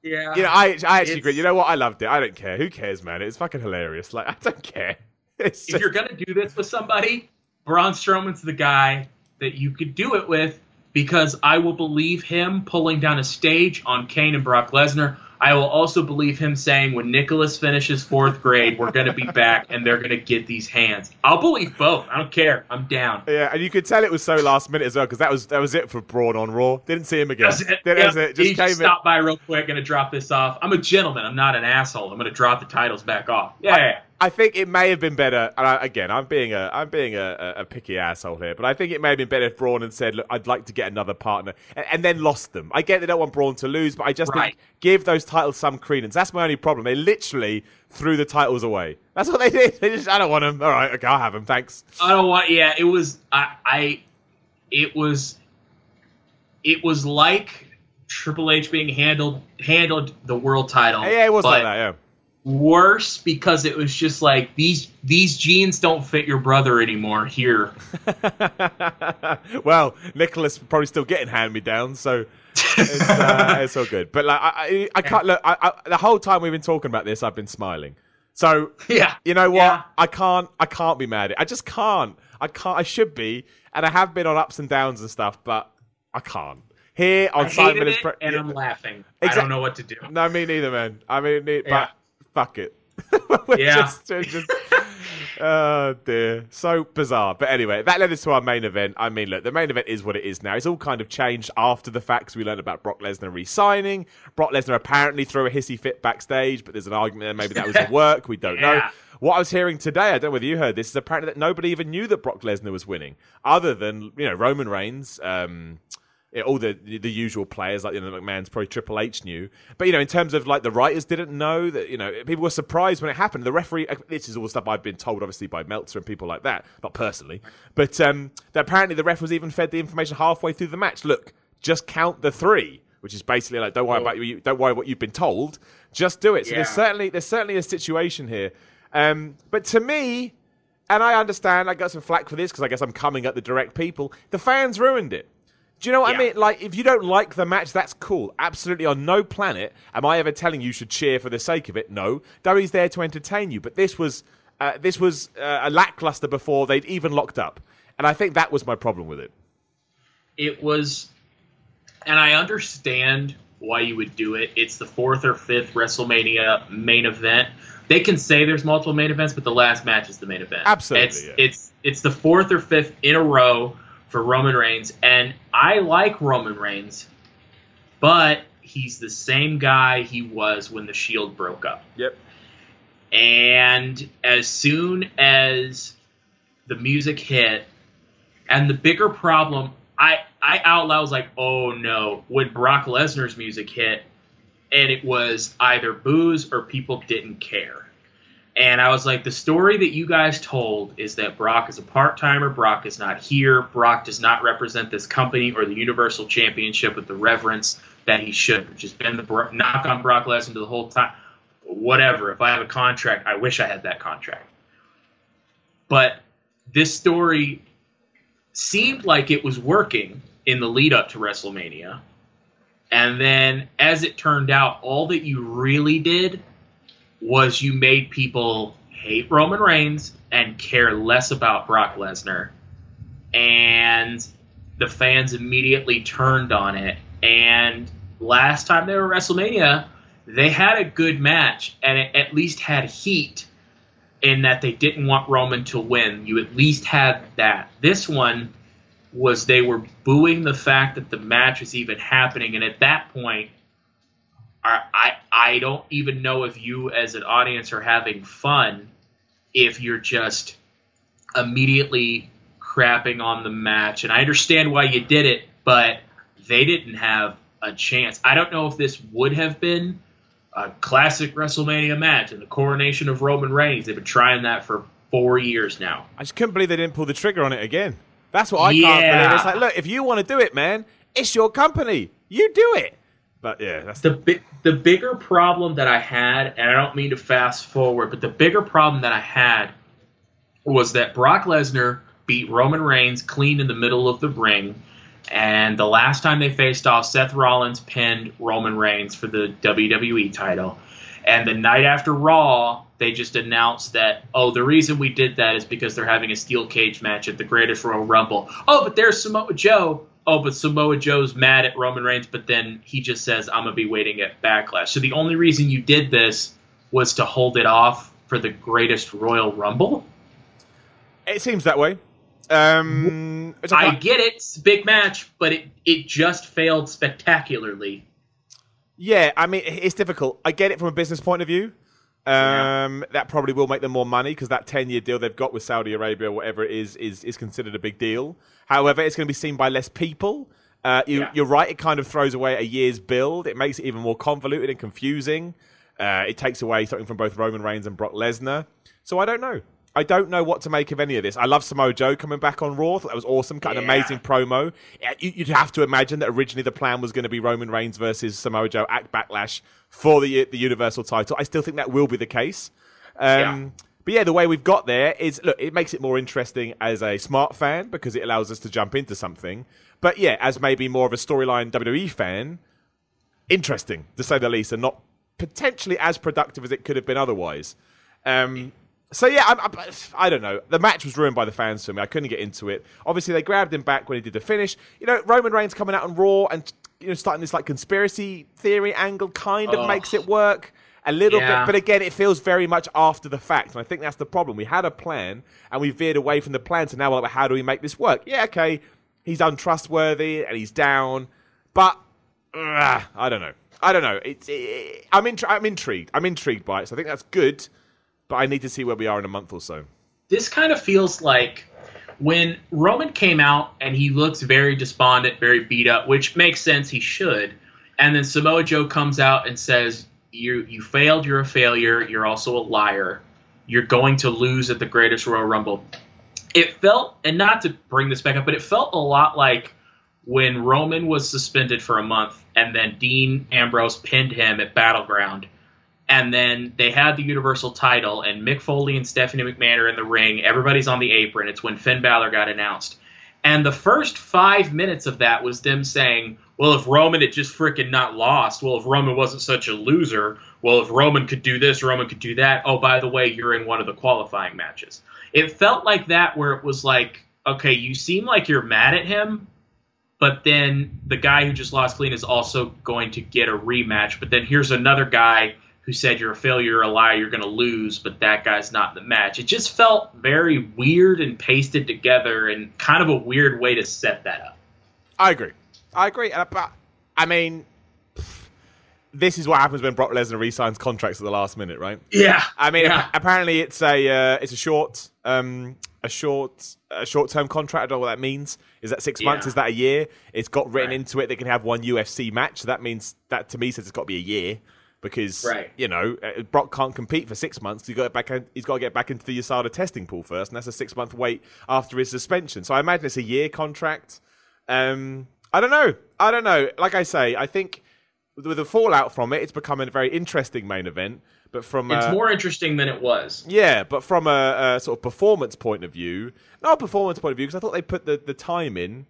Yeah. You know, I I actually It's- agree. You know what? I loved it. I don't care. Who cares, man? It's fucking hilarious. Like I don't care. If you're gonna do this with somebody, Braun Strowman's the guy that you could do it with because I will believe him pulling down a stage on Kane and Brock Lesnar. I will also believe him saying when Nicholas finishes fourth grade, we're gonna be back and they're gonna get these hands. I'll believe both. I don't care. I'm down. yeah, and you could tell it was so last minute as well because that was that was it for Braun on Raw. Didn't see him again. That's it. That Yep. it. Just he came stopped by real quick. Gonna drop this off. I'm a gentleman. I'm not an asshole. I'm gonna drop the titles back off. Yeah, yeah. I think it may have been better. And I, again, I'm being a I'm being a, a, picky asshole here, but I think it may have been better if Braun had said, "Look, I'd like to get another partner," and, and then lost them. I get they don't want Braun to lose, but I just Right. think give those titles some credence. That's my only problem. They literally threw the titles away. That's what they did. They just, I don't want them. All right, okay, I'll have them. Thanks. I don't want. Yeah, it was. I. I it was. It was like Triple H being handled handled the world title. Yeah, it was like that. Yeah. Worse because it was just like these these jeans don't fit your brother anymore. Here, well, Nicholas probably still getting hand me down, so it's, uh, it's all good. But like, I, I, can't look. I, I, the whole time we've been talking about this, I've been smiling. So yeah, you know what? Yeah. I can't. I can't be mad. I just can't. I can't. I should be, and I have been on ups and downs and stuff, but I can't. Here on I Simon it, Pro- and yeah. I'm laughing. I don't know what to do. No, me neither, man. I mean, it, Yeah. but fuck it. Yeah. just, just, oh dear, so bizarre. But anyway, that led us to our main event. I mean, look, the main event is what it is now. It's all kind of changed after the fact. 'cause We learned about Brock Lesnar re-signing. Brock Lesnar apparently threw a hissy fit backstage, but there's an argument there. Maybe that was a work. We don't know. What I was hearing today, I don't know whether you heard this, is apparently that nobody even knew that Brock Lesnar was winning, other than you know Roman Reigns. Um, yeah, all the the usual players like you know the McMahon's probably Triple H knew, but you know in terms of like the writers didn't know that you know people were surprised when it happened. The referee, uh, this is all stuff I've been told obviously by Meltzer and people like that, not personally, but um, that apparently the ref was even fed the information halfway through the match. Look, just count the three, which is basically like don't worry about you, don't worry what you've been told, just do it. So there's certainly there's certainly a situation here, um, but to me. And I understand, I got some flack for this because I guess I'm coming at the direct people. The fans ruined it. Do you know what I mean? Like, if you don't like the match, that's cool. Absolutely, on no planet am I ever telling you should cheer for the sake of it. No, WWE's there to entertain you. But this was uh, this was uh, a lackluster before they'd even locked up, and I think that was my problem with it. it was and I understand why you would do it. It's the fourth or fifth WrestleMania main event. They can say there's multiple main events, but the last match is the main event. Absolutely, It's yeah. it's it's the fourth or fifth in a row for Roman Reigns, and I like Roman Reigns, but he's the same guy he was when the Shield broke up. Yep. And as soon as the music hit, and the bigger problem, I I out loud was like, oh no, when Brock Lesnar's music hit, and it was either boos or people didn't care. And I was like, the story that you guys told is that Brock is a part timer. Brock is not here. Brock does not represent this company or the Universal Championship with the reverence that he should, which has been the bro- knock on Brock Lesnar the whole time. whatever. If I have a contract, I wish I had that contract. But this story seemed like it was working in the lead up to WrestleMania. And then, as it turned out, all that you really did was you made people hate Roman Reigns and care less about Brock Lesnar. And the fans immediately turned on it. And last time they were WrestleMania, they had a good match and it at least had heat in that they didn't want Roman to win. You at least had that. This one was they were booing the fact that the match was even happening, and at that point, I I, I don't even know if you as an audience are having fun if you're just immediately crapping on the match. And I understand why you did it, but they didn't have a chance. I don't know if this would have been a classic WrestleMania match and the coronation of Roman Reigns. They've been trying that for four years now. I just couldn't believe they didn't pull the trigger on it again. That's what I can't believe. It's like, look, if you want to do it, man, it's your company. You do it. But yeah, that's the bi- the bigger problem that I had, and I don't mean to fast forward, but the bigger problem that I had was that Brock Lesnar beat Roman Reigns clean in the middle of the ring, and the last time they faced off, Seth Rollins pinned Roman Reigns for the WWE title, and the night after Raw, they just announced that oh, the reason we did that is because they're having a steel cage match at the Greatest Royal Rumble. Oh, but there's Samoa Joe. Oh, but Samoa Joe's mad at Roman Reigns, but then he just says, I'm going to be waiting at Backlash. So the only reason you did this was to hold it off for the greatest Royal Rumble? it seems that way. Um, I get it, it's a big match, but it, it just failed spectacularly. Yeah, I mean, it's difficult. I get it from a business point of view. Um, That probably will make them more money because that 10 year deal they've got with Saudi Arabia, whatever it is, is, is considered a big deal. However, it's going to be seen by less people. Uh, you, Yeah. You're right, it kind of throws away a year's build. It makes it even more convoluted and confusing. Uh, it takes away something from both Roman Reigns and Brock Lesnar. So I don't know. I don't know what to make of any of this. I love Samoa Joe coming back on Raw. That was awesome. Cut an Yeah. amazing promo. You- You'd have to imagine that originally the plan was going to be Roman Reigns versus Samoa Joe at Backlash for the the Universal title. I still think that will be the case. Um, Yeah. But yeah, the way we've got there is look, it makes it more interesting as a smart fan because it allows us to jump into something. But yeah, as maybe more of a storyline WWE fan, interesting to say the least, and not potentially as productive as it could have been otherwise. Um, so yeah, I'm, I'm, I don't know. The match was ruined by the fans for me. I couldn't get into it. Obviously, they grabbed him back when he did the finish. You know, Roman Reigns coming out on Raw and you know starting this like conspiracy theory angle kind of Ugh. makes it work a little Yeah. bit. But again, it feels very much after the fact, and I think that's the problem. We had a plan and we veered away from the plan, so now we're like, how do we make this work? Yeah, okay, he's untrustworthy and he's down, but ugh, I don't know. I don't know. It's it, I'm intri- I'm intrigued. I'm intrigued by it. So I think that's good, but I need to see where we are in a month or so. this kind of feels like when Roman came out and he looks very despondent, very beat up, which makes sense. He should. And then Samoa Joe comes out and says, "You you failed. You're a failure. You're also a liar. You're going to lose at the Greatest Royal Rumble." It felt, and not to bring this back up, but it felt a lot like when Roman was suspended for a month and then Dean Ambrose pinned him at Battleground and then they had the Universal title, and Mick Foley and Stephanie McMahon are in the ring. Everybody's on the apron. It's when Finn Balor got announced. And the first five minutes of that was them saying, well, if Roman had just freaking not lost, well, if Roman wasn't such a loser, well, if Roman could do this, Roman could do that. Oh, by the way, you're in one of the qualifying matches. It felt like that where it was like, okay, you seem like you're mad at him, but then the guy who just lost clean is also going to get a rematch. But then here's another guy who said you're a failure, you're a liar, you're going to lose, but that guy's not in the match. It just felt very weird and pasted together, and kind of a weird way to set that up. I agree. I agree. And I- But I mean, this is what happens when Brock Lesnar re-signs contracts at the last minute, right? Yeah, I mean, yeah. ap- apparently it's a uh, it's a short um, a short a short term contract. I don't know what that means. Is that six months? Is that a year? It's got written Right. into it. They can have one UFC match. So that means that to me says it's got to be a year because Right. you know uh, Brock can't compete for six months. He's got to back. He's got to get back into the USADA testing pool first, and that's a six month wait after his suspension. So I imagine it's a year contract. Um, I don't know. I don't know. Like I say, I think with the fallout from it, it's becoming a very interesting main event. But from It's uh, more interesting than it was. yeah, but from a, a sort of performance point of view, not a performance point of view, because I thought they put the, the time in.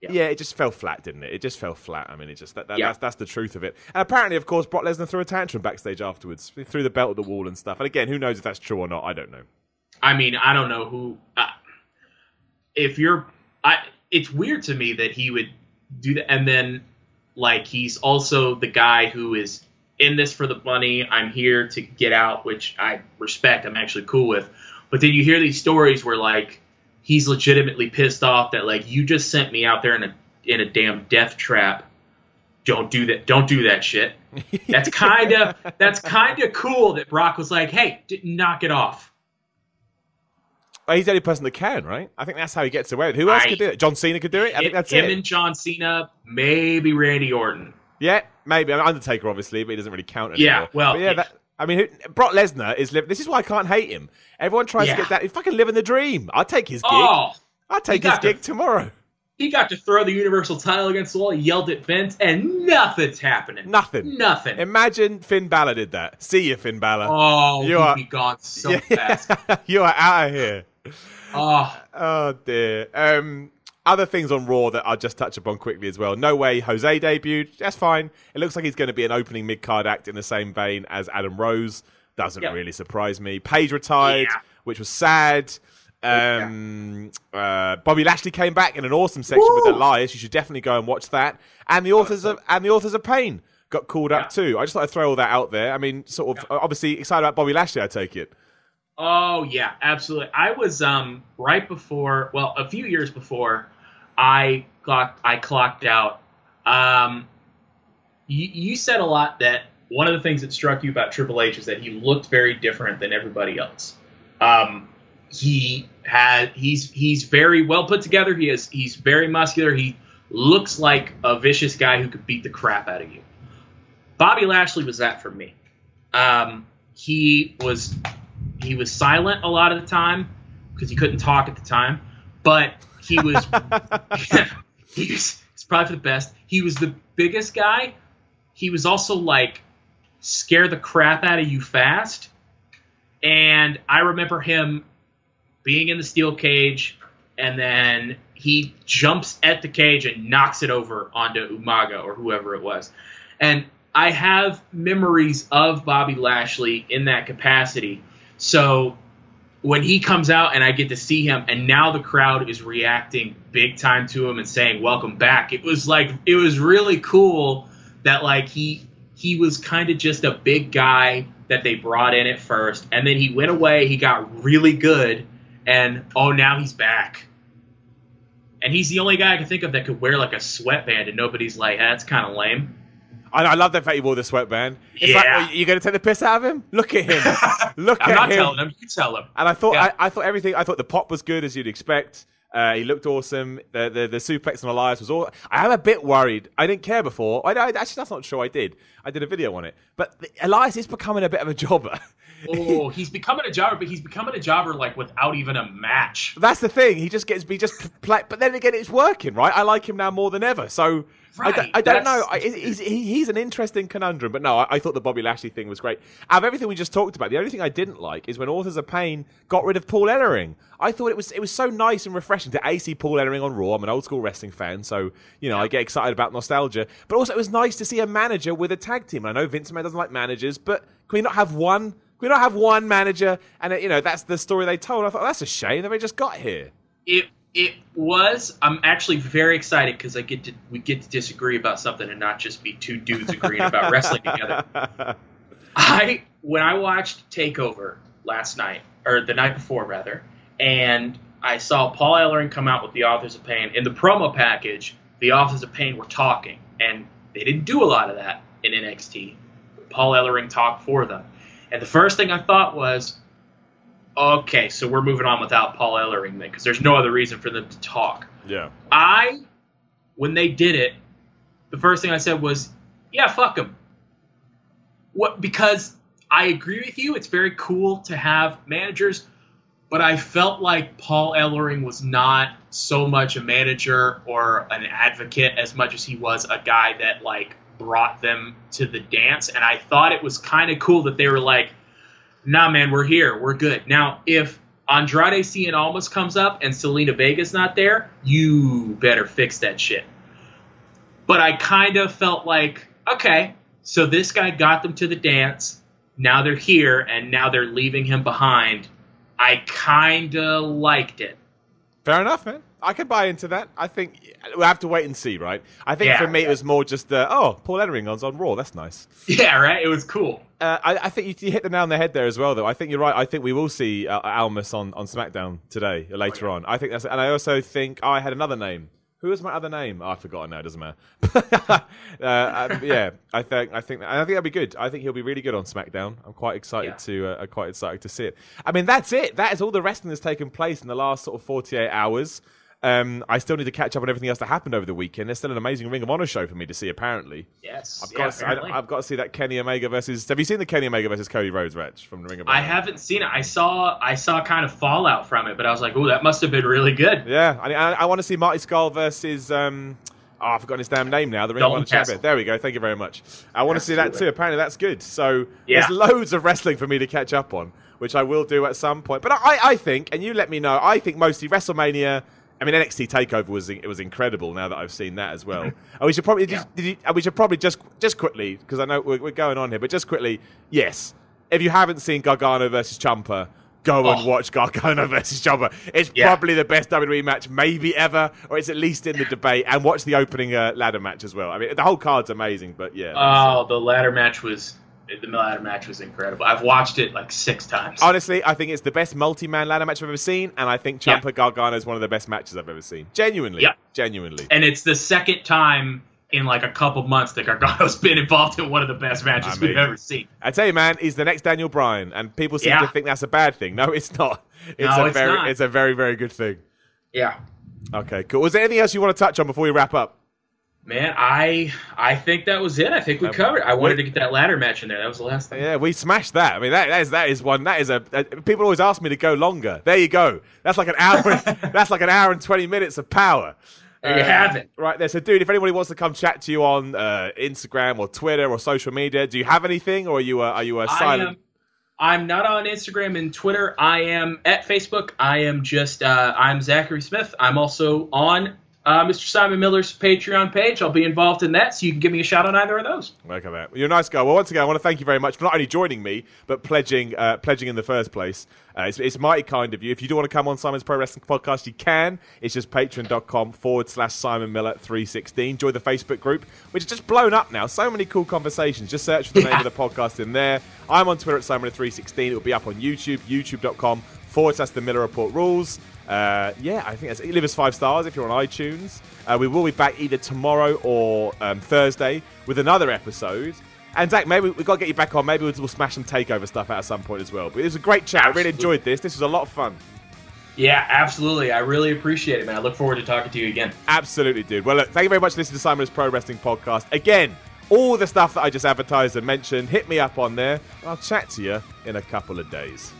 Yeah. Yeah. it just fell flat, didn't it? It just fell flat. I mean, it just that, that, Yeah. that's that's the truth of it. And apparently, of course, Brock Lesnar threw a tantrum backstage afterwards, He threw the belt at the wall and stuff. And again, who knows if that's true or not? I don't know. I mean, I don't know who. Uh, if you're, I, it's weird to me that he would do that, and then like he's also the guy who is in this for the money. I'm here to get out, which I respect. I'm actually cool with. But then you hear these stories where like he's legitimately pissed off that like you just sent me out there in a in a damn death trap. Don't do that. Don't do that shit. That's kind of that's kind of cool that Brock was like, "Hey, d- knock it off." Well, he's the only person that can, right? I think that's how he gets away with. Who else I- could do it? John Cena could do it. I think that's him it. and John Cena, maybe Randy Orton. Yeah, maybe. I mean, Undertaker, obviously, but he doesn't really count anymore. Yeah, well, But yeah. yeah. That, I mean, who, Brock Lesnar is. Li- this is why I can't hate him. Everyone tries Yeah. to get that. He's fucking living the dream. I'll take his gig. Oh, I'll take his the- gig tomorrow. he got to throw the Universal title against the wall. He yelled at Vince, and nothing's happening. Nothing. Nothing. Imagine Finn Balor did that. See you, Finn Balor. oh, You are- gone so Yeah. fast. you are out of here. Oh, Oh dear. Um, other things on Raw that I'll just touch upon quickly as well. No way Jose debuted. That's fine. It looks like he's going to be an opening mid card act in the same vein as Adam Rose. Doesn't Yep. really surprise me. Paige retired, Yeah. which was sad. Um, uh, Bobby Lashley came back in an awesome section with Woo! Elias. You should definitely go and watch that. And the authors of and the authors of Pain got called up too. I just thought I'd throw all that out there. I mean, sort of obviously excited about Bobby Lashley. I take it. Oh yeah, absolutely. I was um right before, well, a few years before I clocked, I clocked out. Um, you, you said a lot that one of the things that struck you about Triple H is that he looked very different than everybody else. Um, he had he's he's very well put together. He is he's very muscular. He looks like a vicious guy who could beat the crap out of you. Bobby Lashley was that for me. Um, he was he was silent a lot of the time because he couldn't talk at the time, but he was he was it's probably for the best. He was the biggest guy. He was also like scare the crap out of you fast. And I remember him being in the steel cage, and then he jumps at the cage and knocks it over onto Umaga or whoever it was. And I have memories of Bobby Lashley in that capacity. So when he comes out and I get to see him, and now the crowd is reacting big time to him and saying "Welcome back," it was like it was really cool that like he he was kind of just a big guy that they brought in at first, and then he went away. He got really good, and oh, now he's back. And he's the only guy I can think of that could wear like a sweatband, and nobody's like, "That's kind of lame." I, I love the fact he wore the sweatband. It's like, Yeah. well, you going to take the piss out of him? Look at him. Look I'm at him. I'm not telling him. You tell him. And I thought, Yeah. I, I thought everything. I thought the pop was good as you'd expect. Uh, he looked awesome. The, the the suplex on Elias was all. I am a bit worried. I didn't care before. I, I actually that's not true. I did. I did a video on it. But the, Elias is becoming a bit of a jobber. Oh, he's becoming a jobber, but he's becoming a jobber like without even a match. That's the thing. He just gets. He just play. But then again, it's working, right? I like him now more than ever. So. I, don't, Right, I don't know. I, he's, he's an interesting conundrum, but no, I, I thought the Bobby Lashley thing was great. Out of everything we just talked about, the only thing I didn't like is when Authors of Pain got rid of Paul Ellering. I thought it was it was so nice and refreshing to see Paul Ellering on Raw. I'm an old school wrestling fan, so you know I get excited about nostalgia. But also, it was nice to see a manager with a tag team. I know Vince McMahon doesn't like managers, but can we not have one? Can don't have one manager? And you know that's the story they told. I thought that's a shame that we just got here. It it was. I'm actually very excited because I get to we get to disagree about something and not just be two dudes agreeing about wrestling together. I when I watched Takeover last night or the night before rather, and I saw Paul Ellering come out with the Authors of Pain in the promo package. The Authors of Pain were talking, and they didn't do a lot of that in NXT. Paul Ellering talked for them, and the first thing I thought was, okay, so we're moving on without Paul Ellering then, because there's no other reason for them to talk. Yeah. I, when they did it, the first thing I said was, "Yeah, fuck him." What? Because I agree with you. It's very cool to have managers, but I felt like Paul Ellering was not so much a manager or an advocate as much as he was a guy that like brought them to the dance, and I thought it was kind of cool that they were like, "Nah, man, we're here, we're good." Now, if Andrade Cien Almas comes up and Zelina Vega's not there, you better fix that shit. But I kind of felt like, okay, so this guy got them to the dance. Now they're here, and now they're leaving him behind. I kind of liked it. Fair enough, man. I could buy into that. I think we'll have to wait and see, right? I think Yeah. for me it was more just, uh, oh, Paul Elleringon's on Raw. That's nice. Yeah, right. It was cool. Uh, I, I think you, you hit the nail on the head there as well, though. I think you're right. I think we will see uh, Almas on, on SmackDown today, or later on. I think that's, and I also think oh, I had another name. Who was my other name? Oh, I've forgotten now. It doesn't matter. uh, um, yeah, I think I think I think that'd be good. I think he'll be really good on SmackDown. I'm quite excited Yeah. to uh, I'm quite excited to see it. I mean, that's it. That is all the wrestling that's taken place in the last sort of 48 hours. Um, I still need to catch up on everything else that happened over the weekend. There's still an amazing Ring of Honor show for me to see. Apparently, Yes. I've yeah, got to, I, apparently. have got to see that Kenny Omega versus. Have you seen the Kenny Omega versus Cody Rhodes match from the Ring of Honor? I haven't seen it. I saw I saw kind of fallout from it, but I was like, "Oh, that must have been really good." Yeah, I, I, I want to see Marty Scurll versus. Um, oh, I've forgotten his damn name now. The Ring of Dalton Honor champion. There we go. Thank you very much. I want to see that too. Apparently, that's good. So Yeah. there's loads of wrestling for me to catch up on, which I will do at some point. But I, I think, and you let me know. I think mostly WrestleMania. I mean, NXT Takeover was it was incredible. Now that I've seen that as well, and we should probably just, did you, we should probably just just quickly because I know we're, we're going on here, but just quickly, yes. If you haven't seen Gargano versus Ciampa, go and Oh. watch Gargano versus Ciampa. It's Yeah. probably the best WWE match maybe ever, or it's at least in the debate. And watch the opening uh, ladder match as well. I mean, the whole card's amazing, but yeah. Oh, the ladder match was the ladder match was incredible. I've watched it like six times. Honestly, I think it's the best multi-man ladder match I've ever seen, and I think Yeah. Ciampa Gargano is one of the best matches I've ever seen. Genuinely, Yeah. genuinely. and it's the second time in like a couple months that Gargano's been involved in one of the best matches Amazing. we've ever seen. I tell you, man, he's the next Daniel Bryan, and people seem Yeah. to think that's a bad thing. No, it's not. It's No, a it's very, not. it's a very, very good thing. Yeah. Okay, cool. Was there anything else you want to touch on before we wrap up? Man, I I think that was it. I think we Um, covered. I wanted to get that ladder match in there. That was the last thing. Yeah, we smashed that. I mean, that, that is that is one. That is a. Uh, people always ask me to go longer. There you go. That's like an hour. that's like an hour and twenty minutes of power. There you Uh, have it. Right there. So, dude, if anybody wants to come chat to you on uh, Instagram or Twitter or social media, do you have anything, or are you uh, are you uh, I silent? am. I'm not on Instagram and Twitter. I am at Facebook. I am just. Uh, I'm Zachary Smith. I'm also on uh, Mr. Simon Miller's Patreon page. I'll be involved in that, so you can give me a shout on either of those. Look at that. You're a nice guy. Well, once again, I want to thank you very much for not only joining me, but pledging uh, pledging in the first place. Uh, it's, it's mighty kind of you. If you do want to come on Simon's Pro Wrestling Podcast, you can. It's just patreon.com forward slash Simon Miller 316. Join the Facebook group, which is just blown up now. So many cool conversations. Just search for the name of the podcast in there. I'm on Twitter at Simon 316. It will be up on YouTube, youtube.com forward slash the Miller Report rules. Uh, yeah, I think that's leave us five stars if you're on iTunes. Uh, we will be back either tomorrow or um, Thursday with another episode. And Zach, maybe we've got to get you back on. Maybe we'll, we'll smash some takeover stuff out at some point as well. But it was a great chat. I really enjoyed this. This was a lot of fun. Yeah, absolutely. I really appreciate it, man. I look forward to talking to you again. Absolutely, dude. Well, look, thank you very much for listening to Simon's Pro Wrestling Podcast. Again, all the stuff that I just advertised and mentioned, hit me up on there. and I'll chat to you in a couple of days.